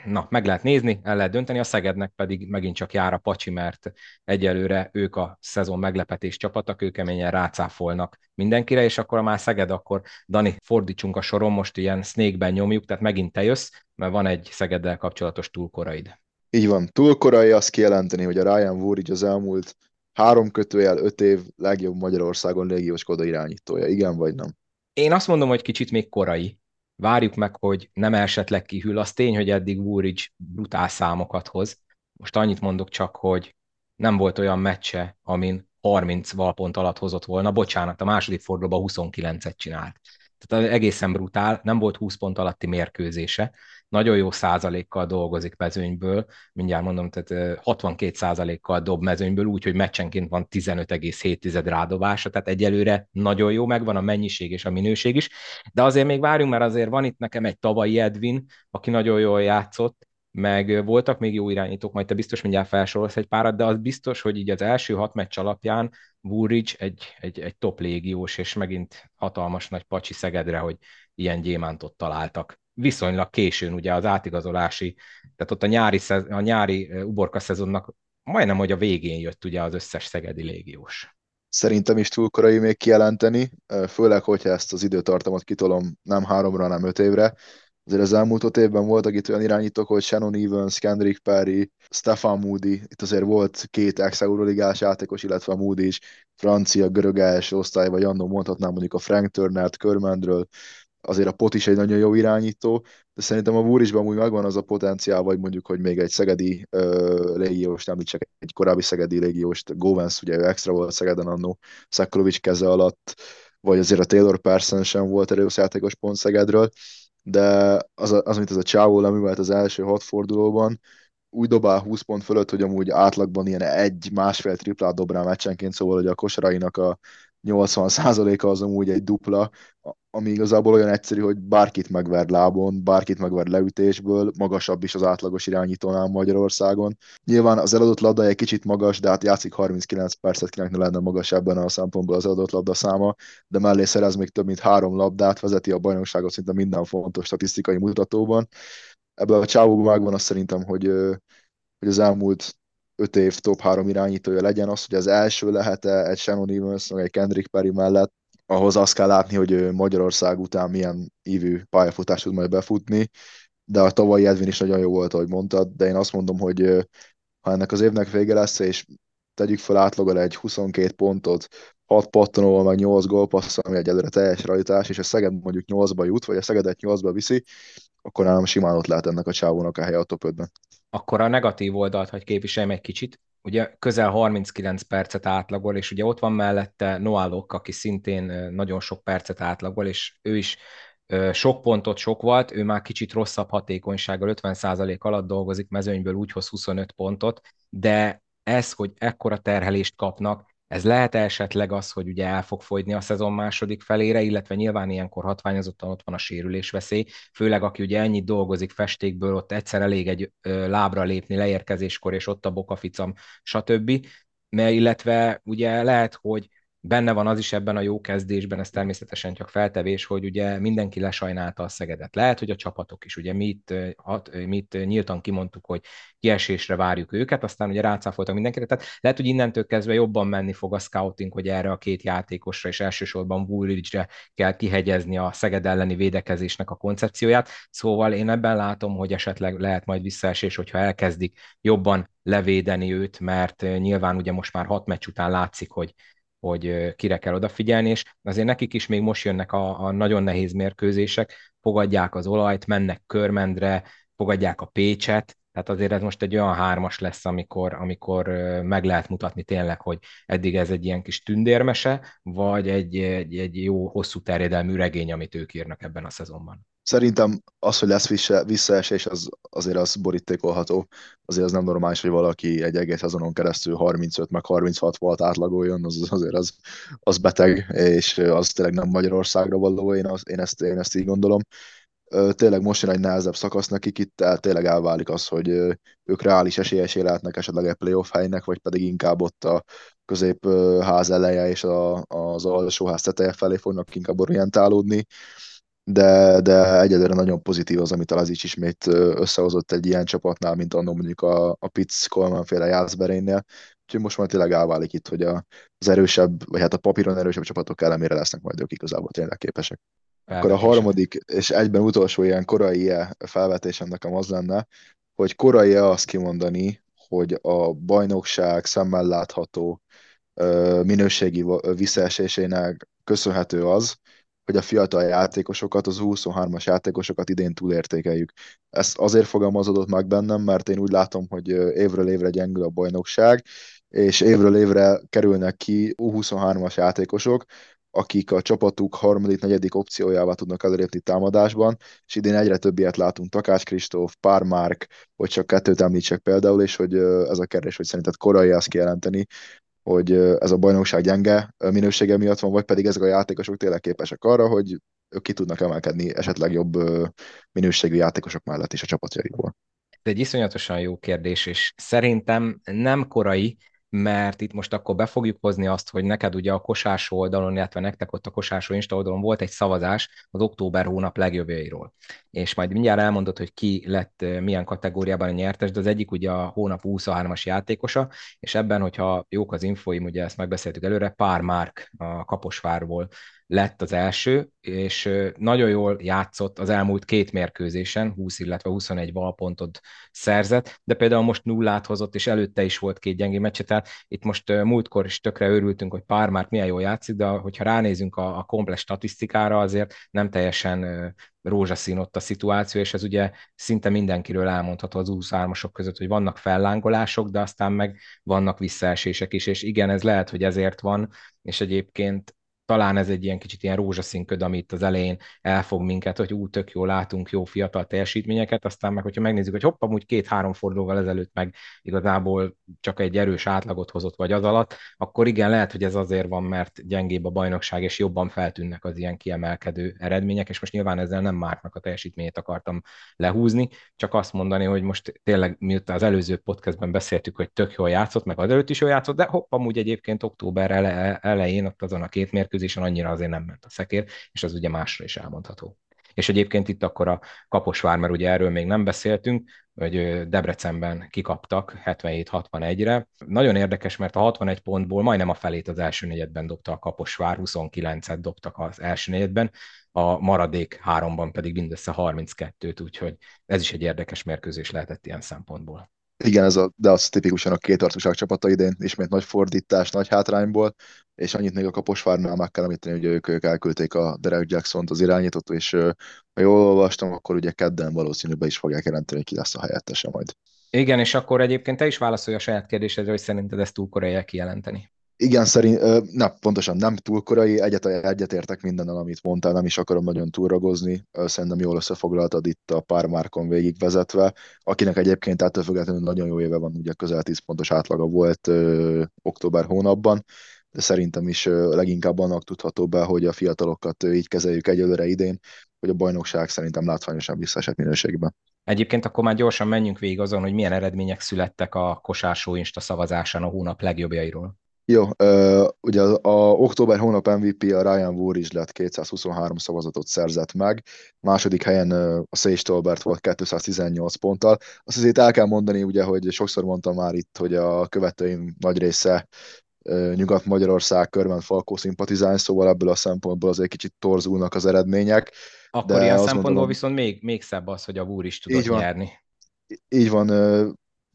na, meg lehet nézni, el lehet dönteni, a Szegednek pedig megint csak jár a pacsi, mert egyelőre ők a szezon meglepetés csapatak, ők keményen rácáfolnak mindenkire, és akkor a már Szeged, akkor Dani, fordítsunk a soron, most ilyen snake nyomjuk, tehát megint te jössz, mert van egy Szegeddel kapcsolatos túlkoraid. Így van, túlkorai azt kijelenteni, hogy a Ryan Wood az elmúlt három kötőjel öt év legjobb Magyarországon légiós koda irányítója. Igen vagy nem? Én azt mondom, hogy kicsit még korai, várjuk meg, hogy nem esetleg kihűl. Az tény, hogy eddig Woolridge brutál számokat hoz. Most annyit mondok csak, hogy nem volt olyan meccse, amin 30 valpont alatt hozott volna. Bocsánat, a második fordulóban 29-et csinált. Tehát egészen brutál, nem volt 20 pont alatti mérkőzése nagyon jó százalékkal dolgozik mezőnyből, mindjárt mondom, tehát 62 százalékkal dob mezőnyből, úgyhogy meccsenként van 15,7 rádobása, tehát egyelőre nagyon jó, megvan a mennyiség és a minőség is, de azért még várjunk, mert azért van itt nekem egy tavalyi Edwin, aki nagyon jól játszott, meg voltak még jó irányítók, majd te biztos mindjárt felsorolsz egy párat, de az biztos, hogy így az első hat meccs alapján Woolridge egy, egy, egy top légiós, és megint hatalmas nagy pacsi Szegedre, hogy ilyen gyémántot találtak viszonylag későn ugye az átigazolási, tehát ott a nyári, szez, a nyári uborka szezonnak majdnem, hogy a végén jött ugye az összes szegedi légiós. Szerintem is túl korai még kijelenteni, főleg, hogyha ezt az időtartamot kitolom nem háromra, hanem öt évre. Azért az elmúlt öt évben voltak itt olyan irányítók, hogy Shannon Evans, Kendrick Perry, Stefan Moody, itt azért volt két ex-euroligás játékos, illetve Moody is, francia, görög első osztály, vagy annó mondhatnám mondjuk a Frank Turnert, Körmendről, azért a Pot is egy nagyon jó irányító, de szerintem a Búrisban úgy megvan az a potenciál, vagy mondjuk, hogy még egy szegedi uh, légióst említsek, egy korábbi szegedi légióst, Govens, ugye ő extra volt Szegeden annó Szekolovics keze alatt, vagy azért a Taylor Parson sem volt erős játékos pont Szegedről, de az, az amit ez a csávó leművelt az első hat fordulóban, úgy dobál 20 pont fölött, hogy amúgy átlagban ilyen egy, másfél triplát dob rá meccsenként, szóval hogy a kosarainak a 80%-a az amúgy egy dupla, ami igazából olyan egyszerű, hogy bárkit megver lábon, bárkit megver leütésből, magasabb is az átlagos irányítónál Magyarországon. Nyilván az eladott labda egy kicsit magas, de hát játszik 39 percet, kinek ne lenne magas ebben a szempontból az eladott labda száma, de mellé szerez még több mint három labdát, vezeti a bajnokságot szinte minden fontos statisztikai mutatóban. Ebben a csávóban megvan azt szerintem, hogy, hogy az elmúlt öt év top három irányítója legyen, az, hogy az első lehet-e egy Shannon Evans, vagy egy Kendrick Perry mellett, ahhoz azt kell látni, hogy Magyarország után milyen ívű pályafutást tud majd befutni, de a tavalyi Edwin is nagyon jó volt, ahogy mondtad, de én azt mondom, hogy ha ennek az évnek vége lesz, és tegyük fel átlagol egy 22 pontot, 6 pattanóval, meg 8 gólpasszal, ami egyelőre teljes rajtás, és a Szeged mondjuk 8-ba jut, vagy a Szegedet 8-ba viszi, akkor nálam simán ott lehet ennek a csávónak a helye a top 5-ben. Akkor a negatív oldalt, hogy képviseljem egy kicsit, ugye közel 39 percet átlagol, és ugye ott van mellette Noálok, aki szintén nagyon sok percet átlagol, és ő is sok pontot sok volt, ő már kicsit rosszabb hatékonysággal, 50% alatt dolgozik, mezőnyből úgy hoz 25 pontot, de ez, hogy ekkora terhelést kapnak, ez lehet esetleg az, hogy ugye el fog fogyni a szezon második felére, illetve nyilván ilyenkor hatványozottan ott van a sérülés veszély, főleg aki ugye ennyit dolgozik festékből, ott egyszer elég egy ö, lábra lépni leérkezéskor, és ott a bokaficam, stb. Mert illetve ugye lehet, hogy Benne van az is ebben a jó kezdésben, ez természetesen csak feltevés, hogy ugye mindenki lesajnálta a Szegedet. Lehet, hogy a csapatok is, ugye mi itt, hat, nyíltan kimondtuk, hogy kiesésre várjuk őket, aztán ugye rácáfoltak mindenkire, tehát lehet, hogy innentől kezdve jobban menni fog a scouting, hogy erre a két játékosra, és elsősorban Woolridge-re kell kihegyezni a Szeged elleni védekezésnek a koncepcióját, szóval én ebben látom, hogy esetleg lehet majd visszaesés, hogyha elkezdik jobban levédeni őt, mert nyilván ugye most már hat meccs után látszik, hogy hogy kire kell odafigyelni, és azért nekik is még most jönnek a, a nagyon nehéz mérkőzések, fogadják az olajt, mennek körmendre, fogadják a Pécset, tehát azért ez most egy olyan hármas lesz, amikor, amikor meg lehet mutatni tényleg, hogy eddig ez egy ilyen kis tündérmese, vagy egy, egy, egy jó, hosszú terjedelmű regény, amit ők írnak ebben a szezonban. Szerintem az, hogy lesz visszaesés, az, azért az borítékolható. Azért az nem normális, hogy valaki egy egész szezonon keresztül 35 meg 36 volt átlagoljon, az, azért az, az beteg, és az tényleg nem Magyarországra való, én, az, én, ezt, én ezt így gondolom. Tényleg most jön egy nehezebb szakasz nekik, itt tényleg elválik az, hogy ők reális esélyesé lehetnek esetleg egy playoff helynek, vagy pedig inkább ott a középház eleje és a, az alsóház teteje felé fognak inkább orientálódni de, de egyelőre nagyon pozitív az, amit a Lazic ismét összehozott egy ilyen csapatnál, mint annól mondjuk a, a Pitts Coleman féle Jászberénnél. Úgyhogy most már tényleg elválik itt, hogy az erősebb, vagy hát a papíron erősebb csapatok ellenére lesznek majd ők igazából tényleg képesek. Akkor a harmadik és egyben utolsó ilyen korai felvetésem nekem az lenne, hogy korai azt kimondani, hogy a bajnokság szemmel látható minőségi visszaesésének köszönhető az, hogy a fiatal játékosokat, az 23-as játékosokat idén túlértékeljük. Ezt azért fogalmazódott meg bennem, mert én úgy látom, hogy évről évre gyengül a bajnokság, és évről évre kerülnek ki U23-as játékosok, akik a csapatuk harmadik, negyedik opciójává tudnak előrépni támadásban, és idén egyre több ilyet látunk, Takács Kristóf, Pár Márk, hogy csak kettőt említsek például, és hogy ez a kérdés, hogy szerinted korai azt kijelenteni, hogy ez a bajnokság gyenge minősége miatt van, vagy pedig ezek a játékosok tényleg képesek arra, hogy ők ki tudnak emelkedni esetleg jobb minőségű játékosok mellett is a csapatjaikból. Ez egy iszonyatosan jó kérdés, és szerintem nem korai, mert itt most akkor be fogjuk hozni azt, hogy neked ugye a kosás oldalon, illetve nektek ott a kosás Insta oldalon volt egy szavazás az október hónap legjobbjairól. és majd mindjárt elmondod, hogy ki lett milyen kategóriában a nyertes, de az egyik ugye a hónap 23-as játékosa, és ebben, hogyha jók az infoim, ugye ezt megbeszéltük előre, Pár Márk a Kaposvárból lett az első, és nagyon jól játszott az elmúlt két mérkőzésen, 20, illetve 21 valpontot szerzett, de például most nullát hozott, és előtte is volt két gyengé meccse, tehát itt most múltkor is tökre örültünk, hogy pár már milyen jól játszik, de hogyha ránézünk a, a komplex statisztikára, azért nem teljesen rózsaszín ott a szituáció, és ez ugye szinte mindenkiről elmondható az 23-asok között, hogy vannak fellángolások, de aztán meg vannak visszaesések is, és igen, ez lehet, hogy ezért van, és egyébként talán ez egy ilyen kicsit ilyen rózsaszín köd, amit az elején elfog minket, hogy ú, tök jól látunk jó fiatal teljesítményeket, aztán meg, hogyha megnézzük, hogy hopp, amúgy két-három fordulóval ezelőtt meg igazából csak egy erős átlagot hozott vagy az alatt, akkor igen, lehet, hogy ez azért van, mert gyengébb a bajnokság, és jobban feltűnnek az ilyen kiemelkedő eredmények, és most nyilván ezzel nem Márknak a teljesítményét akartam lehúzni, csak azt mondani, hogy most tényleg miután az előző podcastben beszéltük, hogy tök jól játszott, meg az előtt is jól játszott, de hopp, amúgy egyébként október elején ott azon a két mérkőzés mérkőzésen annyira azért nem ment a szekér, és az ugye másra is elmondható. És egyébként itt akkor a Kaposvár, mert ugye erről még nem beszéltünk, hogy Debrecenben kikaptak 77-61-re. Nagyon érdekes, mert a 61 pontból majdnem a felét az első negyedben dobta a Kaposvár, 29-et dobtak az első negyedben, a maradék háromban pedig mindössze 32-t, úgyhogy ez is egy érdekes mérkőzés lehetett ilyen szempontból. Igen, ez a, de az tipikusan a két arcúság csapata idén, ismét nagy fordítás, nagy hátrányból, és annyit még a Kaposvárnál meg kell említeni, hogy ők, ők elküldték a Derek Jackson-t az irányítót, és ha jól olvastam, akkor ugye kedden valószínűleg be is fogják jelenteni, hogy ki lesz a helyettese majd. Igen, és akkor egyébként te is válaszolj a saját kérdésedre, hogy szerinted ezt túl korai kijelenteni. Igen, szerint, ne, pontosan nem túl korai, egyet, egyetértek mindennel, amit mondtál, nem is akarom nagyon túlragozni, szerintem jól összefoglaltad itt a pár márkon végigvezetve, akinek egyébként ettől függetlenül nagyon jó éve van, ugye közel 10 pontos átlaga volt ö, október hónapban, de szerintem is ö, leginkább annak tudható be, hogy a fiatalokat ö, így kezeljük egyelőre idén, hogy a bajnokság szerintem látványosan visszaesett minőségben. Egyébként akkor már gyorsan menjünk végig azon, hogy milyen eredmények születtek a Kosársó Insta szavazásán a hónap legjobbjairól. Jó, ugye a, a október hónap MVP a Ryan Woolridge lett 223 szavazatot szerzett meg, második helyen a Sage Tolbert volt 218 ponttal. Azt azért el kell mondani, ugye, hogy sokszor mondtam már itt, hogy a követőim nagy része Nyugat-Magyarország körben Falkó szimpatizálni, szóval ebből a szempontból azért kicsit torzulnak az eredmények. Akkor de ilyen szempontból gondolom, viszont még, még szebb az, hogy a Woolridge is tudott így van, nyerni. Így van,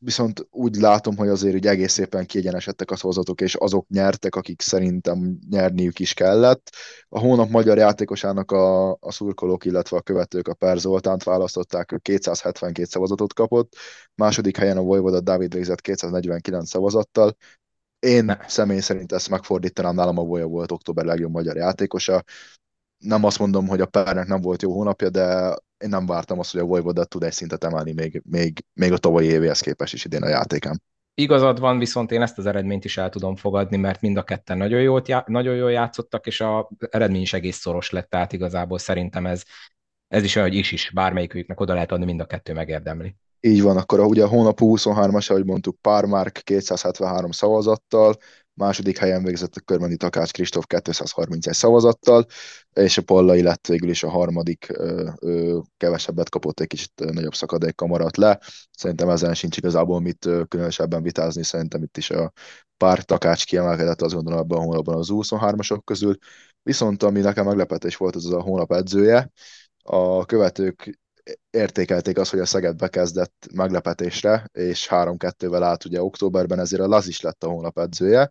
viszont úgy látom, hogy azért hogy egész szépen kiegyenesedtek a szavazatok, és azok nyertek, akik szerintem nyerniük is kellett. A hónap magyar játékosának a, a szurkolók, illetve a követők a Per Zoltánt választották, ő 272 szavazatot kapott, második helyen a Vojvoda Dávid végzett 249 szavazattal, én ne. személy szerint ezt megfordítanám, nálam a Voja volt október legjobb magyar játékosa. Nem azt mondom, hogy a Pernek nem volt jó hónapja, de én nem vártam azt, hogy a Vojvoda tud egy szintet emelni még, még, még a tavalyi évéhez képest is idén a játékán. Igazad van, viszont én ezt az eredményt is el tudom fogadni, mert mind a ketten nagyon jól, nagyon jól játszottak, és az eredmény is egész szoros lett, tehát igazából szerintem ez, ez is olyan, hogy is is, bármelyiküknek oda lehet adni, mind a kettő megérdemli. Így van, akkor ugye a hónap 23-as, ahogy mondtuk, Pármárk 273 szavazattal, második helyen végzett a körmendi Takács Kristóf 231 szavazattal, és a Pallai lett végül is a harmadik, ö, kevesebbet kapott, egy kicsit nagyobb szakadékkal maradt le. Szerintem ezen sincs igazából mit különösebben vitázni, szerintem itt is a pár Takács kiemelkedett, azt gondolom ebben a hónapban az 23-asok közül. Viszont ami nekem meglepetés volt, az a hónap edzője. A követők értékelték azt, hogy a Szeged bekezdett meglepetésre, és 3-2-vel állt ugye októberben, ezért a Laz is lett a hónap edzője,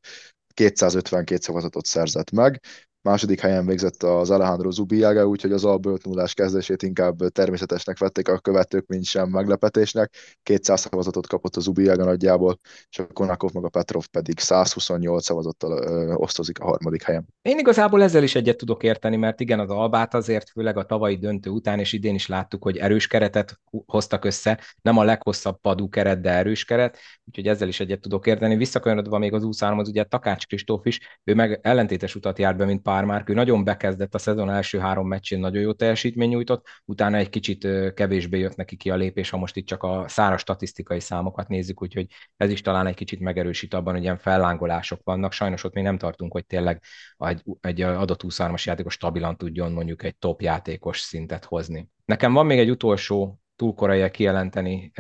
252 szavazatot szerzett meg, Második helyen végzett az Alejandro Zubiaga, úgyhogy az albölt nullás kezdését inkább természetesnek vették a követők, mint sem meglepetésnek. 200 szavazatot kapott az Zubiaga nagyjából, és a Konakov meg a Petrov pedig 128 szavazattal ö, osztozik a harmadik helyen. Én igazából ezzel is egyet tudok érteni, mert igen, az Albát azért, főleg a tavalyi döntő után, és idén is láttuk, hogy erős keretet hoztak össze, nem a leghosszabb padú keret, de erős keret, úgyhogy ezzel is egyet tudok érteni. Visszakanyarodva még az 23 az ugye Takács Kristóf is, ő meg ellentétes utat járt be, mint Pármárk, ő nagyon bekezdett a szezon első három meccsén, nagyon jó teljesítmény nyújtott, utána egy kicsit kevésbé jött neki ki a lépés, ha most itt csak a száraz statisztikai számokat nézzük, úgyhogy ez is talán egy kicsit megerősít abban, hogy ilyen fellángolások vannak. Sajnos ott még nem tartunk, hogy tényleg egy, egy adott 23-as játékos stabilan tudjon mondjuk egy top játékos szintet hozni. Nekem van még egy utolsó túl korai kijelenteni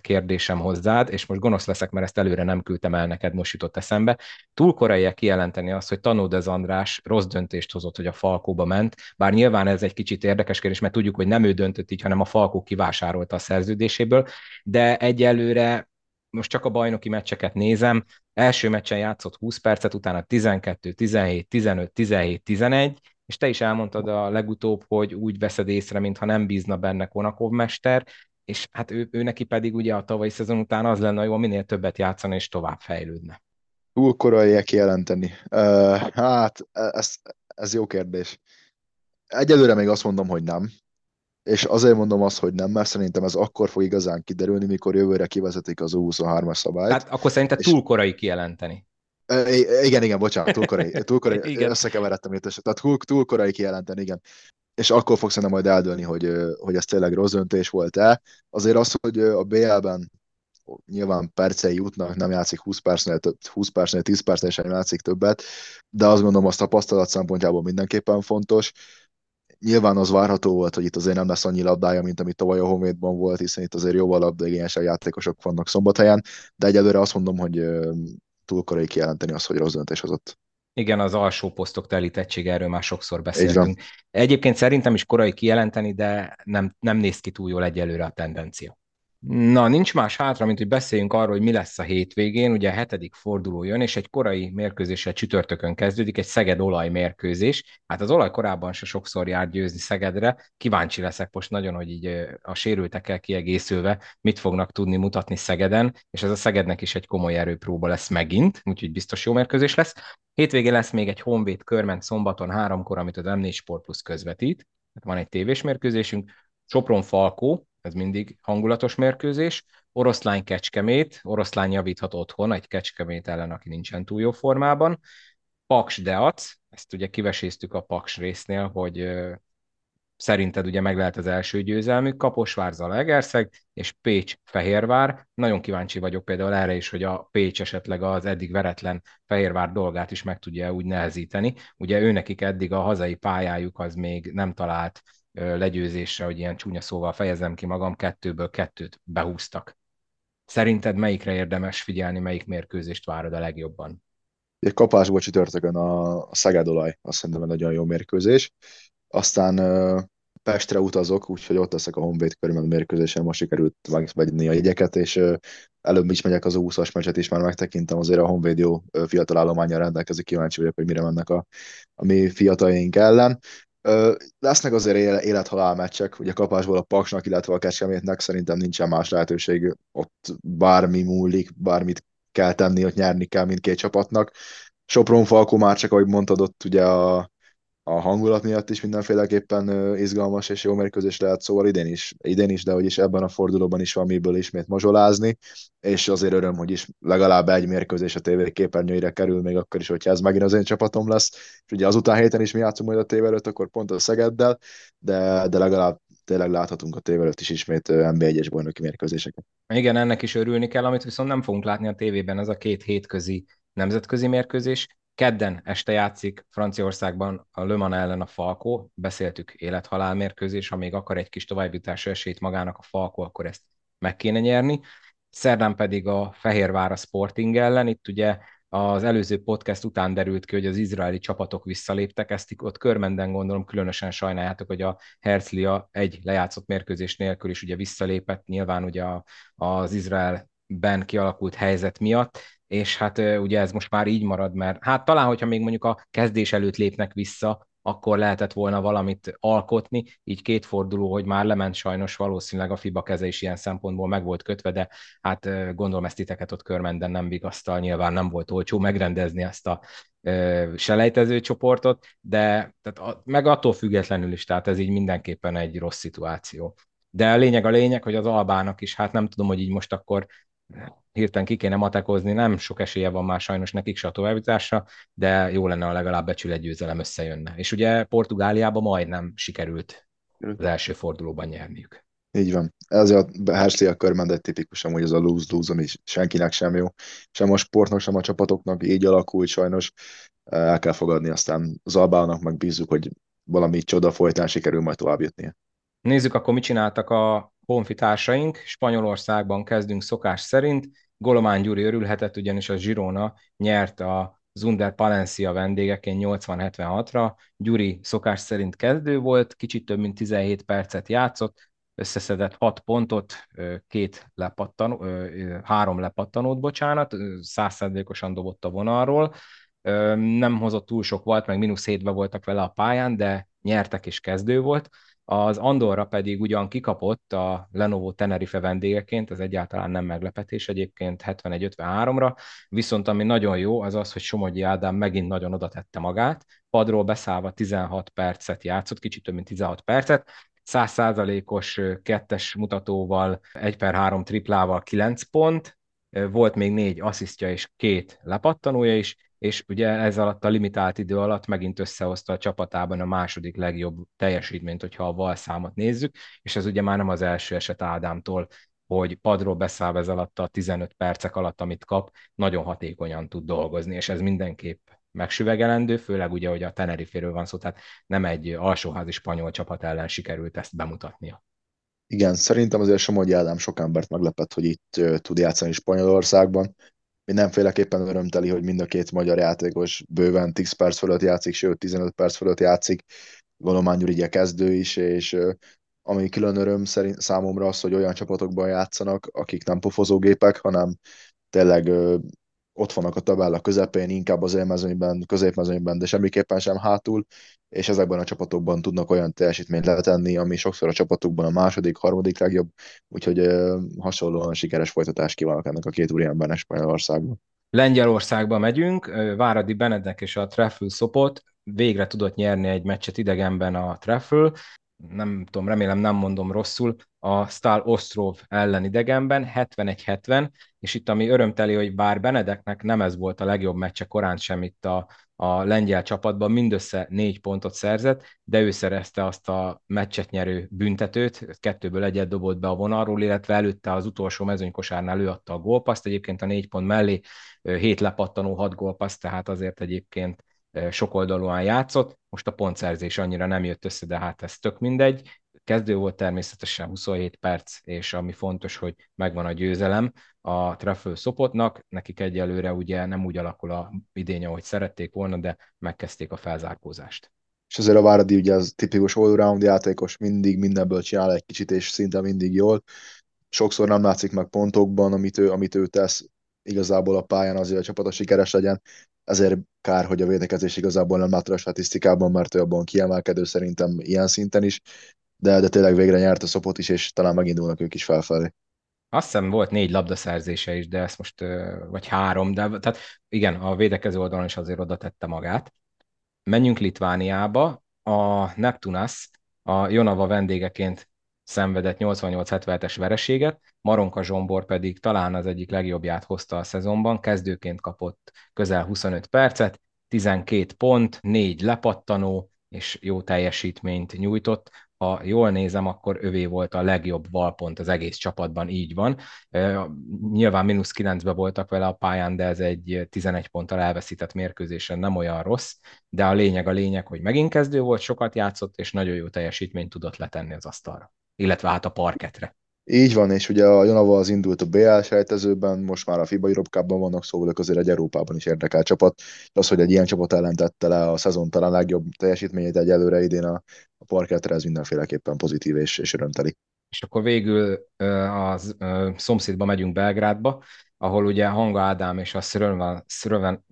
kérdésem hozzád, és most gonosz leszek, mert ezt előre nem küldtem el neked, most jutott eszembe. Túl korai kijelenteni azt, hogy Tanódez András rossz döntést hozott, hogy a Falkóba ment, bár nyilván ez egy kicsit érdekes kérdés, mert tudjuk, hogy nem ő döntött így, hanem a Falkó kivásárolta a szerződéséből, de egyelőre most csak a bajnoki meccseket nézem, első meccsen játszott 20 percet, utána 12, 17, 15, 17, 11, és te is elmondtad a legutóbb, hogy úgy veszed észre, mintha nem bízna benne Konakov mester, és hát ő, ő neki pedig ugye a tavalyi szezon után az lenne jó, minél többet játszani és tovább fejlődne. Túl korai kijelenteni. Uh, hát, ez, ez jó kérdés. Egyelőre még azt mondom, hogy nem. És azért mondom azt, hogy nem, mert szerintem ez akkor fog igazán kiderülni, mikor jövőre kivezetik az U23-as szabályt. Hát akkor szerinted és... túl korai kijelenteni. Igen, igen, bocsánat, túl korai, túl korai igen. összekeveredtem itt, tehát túl, túl korai kijelenteni, igen. És akkor fogsz szerintem majd eldőlni, hogy, hogy ez tényleg rossz döntés volt-e. Azért az, hogy a BL-ben nyilván percei jutnak, nem játszik 20 percnél, 20 percnél, 10 percnél sem játszik többet, de azt gondolom, azt tapasztalat szempontjából mindenképpen fontos. Nyilván az várható volt, hogy itt azért nem lesz annyi labdája, mint amit tavaly a Honvédban volt, hiszen itt azért jóval labdaigényesebb játékosok vannak szombathelyen, de egyelőre azt mondom, hogy túl korai kijelenteni azt, hogy rossz döntés hozott. Igen, az alsó posztok telítettség, erről már sokszor beszéltünk. Egyébként szerintem is korai kijelenteni, de nem, nem néz ki túl jól egyelőre a tendencia. Na, nincs más hátra, mint hogy beszéljünk arról, hogy mi lesz a hétvégén. Ugye a hetedik forduló jön, és egy korai mérkőzéssel csütörtökön kezdődik, egy Szeged olaj mérkőzés. Hát az olaj korábban se sokszor jár győzni Szegedre. Kíváncsi leszek most nagyon, hogy így a sérültekkel kiegészülve mit fognak tudni mutatni Szegeden, és ez a Szegednek is egy komoly erőpróba lesz megint, úgyhogy biztos jó mérkőzés lesz. Hétvégén lesz még egy Honvéd körment szombaton háromkor, amit az M4 Sport Plus közvetít. Hát van egy tévés mérkőzésünk. Sopron Falkó, ez mindig hangulatos mérkőzés. Oroszlány Kecskemét, oroszlány javíthat otthon, egy Kecskemét ellen, aki nincsen túl jó formában. Paks Deac, ezt ugye kiveséztük a Paks résznél, hogy szerinted ugye meg lehet az első győzelmük, Kaposvár Zalaegerszeg és Pécs Fehérvár. Nagyon kíváncsi vagyok például erre is, hogy a Pécs esetleg az eddig veretlen Fehérvár dolgát is meg tudja úgy nehezíteni. Ugye őnekik eddig a hazai pályájuk az még nem talált legyőzésre, hogy ilyen csúnya szóval fejezem ki magam, kettőből kettőt behúztak. Szerinted melyikre érdemes figyelni, melyik mérkőzést várod a legjobban? Egy kapásból csütörtökön a, Szegedolaj, azt szerintem egy nagyon jó mérkőzés. Aztán Pestre utazok, úgyhogy ott leszek a Honvéd körülben a mérkőzésen, most sikerült megvenni a jegyeket, és előbb is megyek az 20-as meccset is, már megtekintem, azért a Honvéd jó fiatal állományjal rendelkezik, kíváncsi vagyok, hogy mire mennek a, a mi fiataljaink ellen. Lesznek azért élethalál meccsek, ugye kapásból a Paksnak, illetve a Kecskemétnek szerintem nincsen más lehetőség, ott bármi múlik, bármit kell tenni, ott nyerni kell mindkét csapatnak. Sopron Falkó már csak, ahogy mondtad, ott ugye a, a hangulat miatt is mindenféleképpen izgalmas és jó mérkőzés lehet, szóval idén is, idén is, de hogy is ebben a fordulóban is van miből ismét mazsolázni, és azért öröm, hogy is legalább egy mérkőzés a tévé képernyőire kerül, még akkor is, hogyha ez megint az én csapatom lesz, és ugye azután héten is mi játszunk majd a tévé előtt, akkor pont a Szegeddel, de, de legalább tényleg láthatunk a tévé előtt is ismét NB1-es bajnoki mérkőzéseket. Igen, ennek is örülni kell, amit viszont nem fogunk látni a tévében, ez a két hétközi nemzetközi mérkőzés. Kedden este játszik Franciaországban a Le Mans ellen a Falkó, beszéltük élethalál mérkőzés, ha még akar egy kis továbbjutási esélyt magának a Falkó, akkor ezt meg kéne nyerni. Szerdán pedig a Fehérvár a Sporting ellen, itt ugye az előző podcast után derült ki, hogy az izraeli csapatok visszaléptek, ezt ott körmenden gondolom különösen sajnáljátok, hogy a Herzlia egy lejátszott mérkőzés nélkül is ugye visszalépett, nyilván ugye az Izraelben kialakult helyzet miatt, és hát ugye ez most már így marad, mert hát talán, hogyha még mondjuk a kezdés előtt lépnek vissza, akkor lehetett volna valamit alkotni, így két forduló, hogy már lement sajnos, valószínűleg a FIBA keze is ilyen szempontból meg volt kötve, de hát gondolom ezt titeket ott körmenden nem vigasztal, nyilván nem volt olcsó megrendezni ezt a selejtező csoportot, de tehát a, meg attól függetlenül is, tehát ez így mindenképpen egy rossz szituáció. De a lényeg a lényeg, hogy az Albának is, hát nem tudom, hogy így most akkor hirtelen ki kéne matekozni, nem sok esélye van már sajnos nekik se a továbbításra, de jó lenne, ha legalább győzelem összejönne. És ugye Portugáliában majdnem sikerült az első fordulóban nyerniük. Így van. Ez a Hershey a körmend egy tipikusan, hogy ez a lose-lose, ami senkinek sem jó. Sem a sportnak, sem a csapatoknak így alakult sajnos. El kell fogadni, aztán az Albának meg bízzuk, hogy valami csoda folytán sikerül majd tovább jutnia. Nézzük akkor, mit csináltak a honfitársaink. Spanyolországban kezdünk szokás szerint. Golomán Gyuri örülhetett, ugyanis a Girona nyert a Zunder Palencia vendégeként 80-76-ra. Gyuri szokás szerint kezdő volt, kicsit több mint 17 percet játszott, összeszedett 6 pontot, két lepattanó, három lepattanót, bocsánat, százszerzékosan dobott a vonalról. Nem hozott túl sok volt, meg mínusz hétbe voltak vele a pályán, de nyertek és kezdő volt. Az Andorra pedig ugyan kikapott a Lenovo Tenerife vendégeként, ez egyáltalán nem meglepetés egyébként 71-53-ra, viszont ami nagyon jó, az az, hogy Somogyi Ádám megint nagyon oda tette magát, padról beszállva 16 percet játszott, kicsit több mint 16 percet, 100%-os kettes mutatóval, 1 per 3 triplával 9 pont, volt még négy asszisztja és két lepattanója is, és ugye ez alatt a limitált idő alatt megint összehozta a csapatában a második legjobb teljesítményt, hogyha a valszámot nézzük, és ez ugye már nem az első eset Ádámtól, hogy padról beszáll ez alatt a 15 percek alatt, amit kap, nagyon hatékonyan tud dolgozni, és ez mindenképp megsüvegelendő, főleg ugye, hogy a Teneriféről van szó, tehát nem egy alsóházi spanyol csapat ellen sikerült ezt bemutatnia. Igen, szerintem azért Somogyi Ádám sok embert meglepett, hogy itt tud játszani Spanyolországban mindenféleképpen örömteli, hogy mind a két magyar játékos bőven 10 perc fölött játszik, sőt 15 perc fölött játszik. Golomán Gyuri kezdő is, és ami külön öröm szerint számomra az, hogy olyan csapatokban játszanak, akik nem pofozógépek, hanem tényleg ott vannak a tabella közepén, inkább az élmezőnyben, középmezőnyben, de semmiképpen sem hátul, és ezekben a csapatokban tudnak olyan teljesítményt letenni, ami sokszor a csapatukban a második, harmadik legjobb, úgyhogy hasonlóan sikeres folytatás kívánok ennek a két úriembernek Spanyolországban. Lengyelországba megyünk, Váradi Benedek és a Treffel Szopot végre tudott nyerni egy meccset idegenben a Treffel, nem tudom, remélem nem mondom rosszul, a Stal Ostrov ellen idegenben, 71-70, és itt ami örömteli, hogy bár Benedeknek nem ez volt a legjobb meccse korán sem itt a, a lengyel csapatban, mindössze négy pontot szerzett, de ő szerezte azt a meccset nyerő büntetőt, kettőből egyet dobott be a vonalról, illetve előtte az utolsó mezőnykosárnál ő adta a gólpaszt, egyébként a négy pont mellé hét lepattanó, hat gólpaszt, tehát azért egyébként sokoldalúan játszott, most a pontszerzés annyira nem jött össze, de hát ez tök mindegy. Kezdő volt természetesen 27 perc, és ami fontos, hogy megvan a győzelem a Treffel Szopotnak, nekik egyelőre ugye nem úgy alakul a idény, ahogy szerették volna, de megkezdték a felzárkózást. És azért a Váradi ugye az tipikus all-round játékos, mindig mindenből csinál egy kicsit, és szinte mindig jól. Sokszor nem látszik meg pontokban, amit ő, amit ő tesz, igazából a pályán azért a csapat a sikeres legyen, ezért kár, hogy a védekezés igazából nem látta a statisztikában, mert ő abban kiemelkedő szerintem ilyen szinten is, de, de tényleg végre nyert a szopot is, és talán megindulnak ők is felfelé. Azt hiszem volt négy labdaszerzése is, de ezt most, vagy három, de tehát igen, a védekező oldalon is azért oda tette magát. Menjünk Litvániába, a Neptunas a Jonava vendégeként szenvedett 88-77-es vereséget, Maronka Zsombor pedig talán az egyik legjobbját hozta a szezonban, kezdőként kapott közel 25 percet, 12 pont, 4 lepattanó, és jó teljesítményt nyújtott. Ha jól nézem, akkor övé volt a legjobb valpont az egész csapatban, így van. Nyilván mínusz 9-be voltak vele a pályán, de ez egy 11 ponttal elveszített mérkőzésen nem olyan rossz, de a lényeg a lényeg, hogy megint kezdő volt, sokat játszott, és nagyon jó teljesítményt tudott letenni az asztalra illetve hát a parketre. Így van, és ugye a Jonava az indult a BL sejtezőben, most már a FIBA Europe vannak, szóval ők azért egy Európában is érdekel csapat. Az, hogy egy ilyen csapat ellen tette le a szezon talán legjobb teljesítményét egy előre idén a, a parketre, ez mindenféleképpen pozitív és, és örömteli. És akkor végül a szomszédba megyünk Belgrádba, ahol ugye Hanga Ádám és a Szröven,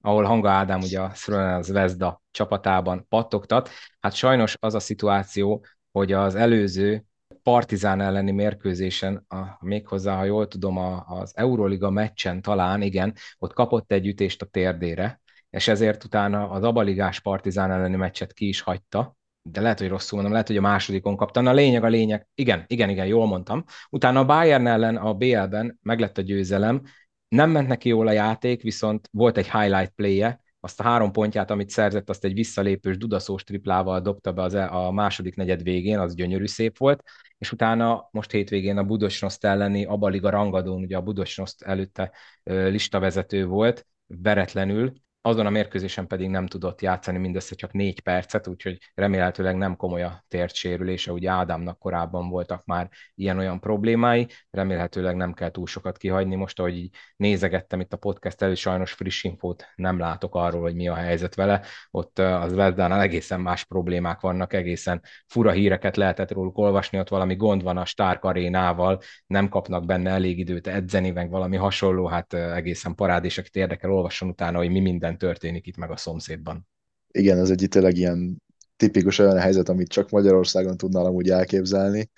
ahol Hanga Ádám ugye a Szröven Zvezda csapatában pattogtat. Hát sajnos az a szituáció, hogy az előző Partizán elleni mérkőzésen, a, méghozzá, ha jól tudom, a, az Euroliga meccsen talán, igen, ott kapott egy ütést a térdére, és ezért utána az abaligás Partizán elleni meccset ki is hagyta, de lehet, hogy rosszul mondom, lehet, hogy a másodikon kaptam. Na, a lényeg, a lényeg, igen, igen, igen, jól mondtam. Utána a Bayern ellen a BL-ben meglett a győzelem, nem ment neki jól a játék, viszont volt egy highlight play-je, azt a három pontját, amit szerzett, azt egy visszalépős dudaszós triplával dobta be az e, a második negyed végén, az gyönyörű szép volt, és utána most hétvégén a Budosnoszt elleni Abaliga rangadón, ugye a Budosnoszt előtte listavezető volt, veretlenül, azon a mérkőzésen pedig nem tudott játszani mindössze csak négy percet, úgyhogy remélhetőleg nem komoly a tértsérülése, ugye Ádámnak korábban voltak már ilyen-olyan problémái, remélhetőleg nem kell túl sokat kihagyni. Most, ahogy így nézegettem itt a podcast előtt, sajnos friss infót nem látok arról, hogy mi a helyzet vele. Ott az Vezdánál egészen más problémák vannak, egészen fura híreket lehetett róluk olvasni, ott valami gond van a Stark arénával, nem kapnak benne elég időt edzeni, meg valami hasonló, hát egészen parádés, akit érdekel, olvasson utána, hogy mi minden történik itt meg a szomszédban. Igen, ez egy tényleg ilyen tipikus olyan helyzet, amit csak Magyarországon tudnál úgy elképzelni,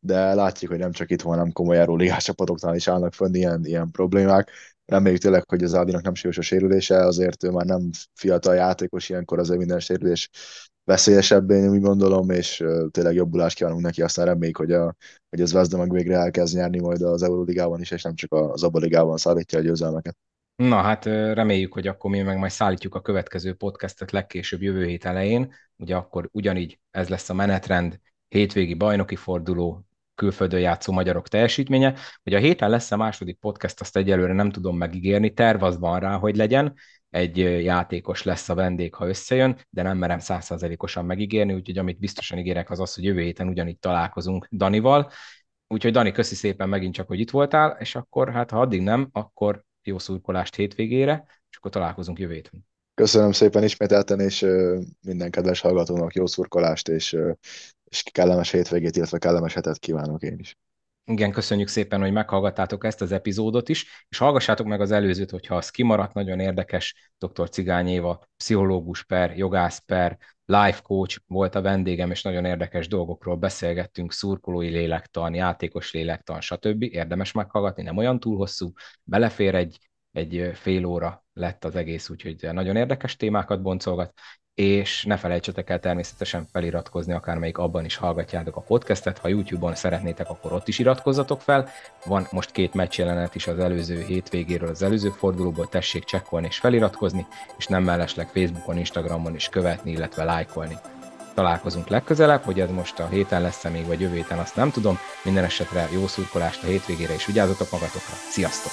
de látjuk, hogy nem csak itt van, hanem komoly ligás csapatoknál is állnak fönn ilyen, ilyen problémák. Reméljük tényleg, hogy az Ádinak nem súlyos a sérülése, azért ő már nem fiatal játékos, ilyenkor azért minden sérülés veszélyesebb, én úgy gondolom, és tényleg jobbulást kívánunk neki, aztán reméljük, hogy, a, hogy az Vezda meg végre elkezd nyerni majd az Euróligában is, és nem csak az Abaligában szállítja a győzelmeket. Na hát reméljük, hogy akkor mi meg majd szállítjuk a következő podcastet legkésőbb jövő hét elején, ugye akkor ugyanígy ez lesz a menetrend, hétvégi bajnoki forduló, külföldön játszó magyarok teljesítménye. Hogy a héten lesz a második podcast, azt egyelőre nem tudom megígérni, terv az van rá, hogy legyen, egy játékos lesz a vendég, ha összejön, de nem merem százszerzelékosan megígérni, úgyhogy amit biztosan ígérek az az, hogy jövő héten ugyanígy találkozunk Danival. Úgyhogy Dani, köszi szépen megint csak, hogy itt voltál, és akkor hát ha addig nem, akkor jó szurkolást hétvégére, és akkor találkozunk jövő héten. Köszönöm szépen ismételten, és minden kedves hallgatónak jó szurkolást, és, és kellemes hétvégét, illetve kellemes hetet kívánok én is. Igen, köszönjük szépen, hogy meghallgattátok ezt az epizódot is, és hallgassátok meg az előzőt, hogyha az kimaradt, nagyon érdekes, dr. Cigány Éva, pszichológus per, jogász per, life coach volt a vendégem, és nagyon érdekes dolgokról beszélgettünk, szurkolói lélektan, játékos lélektan, stb. Érdemes meghallgatni, nem olyan túl hosszú, belefér egy, egy fél óra lett az egész, úgyhogy nagyon érdekes témákat boncolgat, és ne felejtsetek el természetesen feliratkozni, akármelyik abban is hallgatjátok a podcastet. Ha YouTube-on szeretnétek, akkor ott is iratkozzatok fel. Van most két meccs jelenet is az előző hétvégéről, az előző fordulóból, tessék csekkolni és feliratkozni, és nem mellesleg Facebookon, Instagramon is követni, illetve lájkolni. Találkozunk legközelebb, hogy ez most a héten lesz-e még, vagy jövő héten, azt nem tudom. Minden esetre jó szurkolást a hétvégére, és vigyázzatok magatokra. Sziasztok!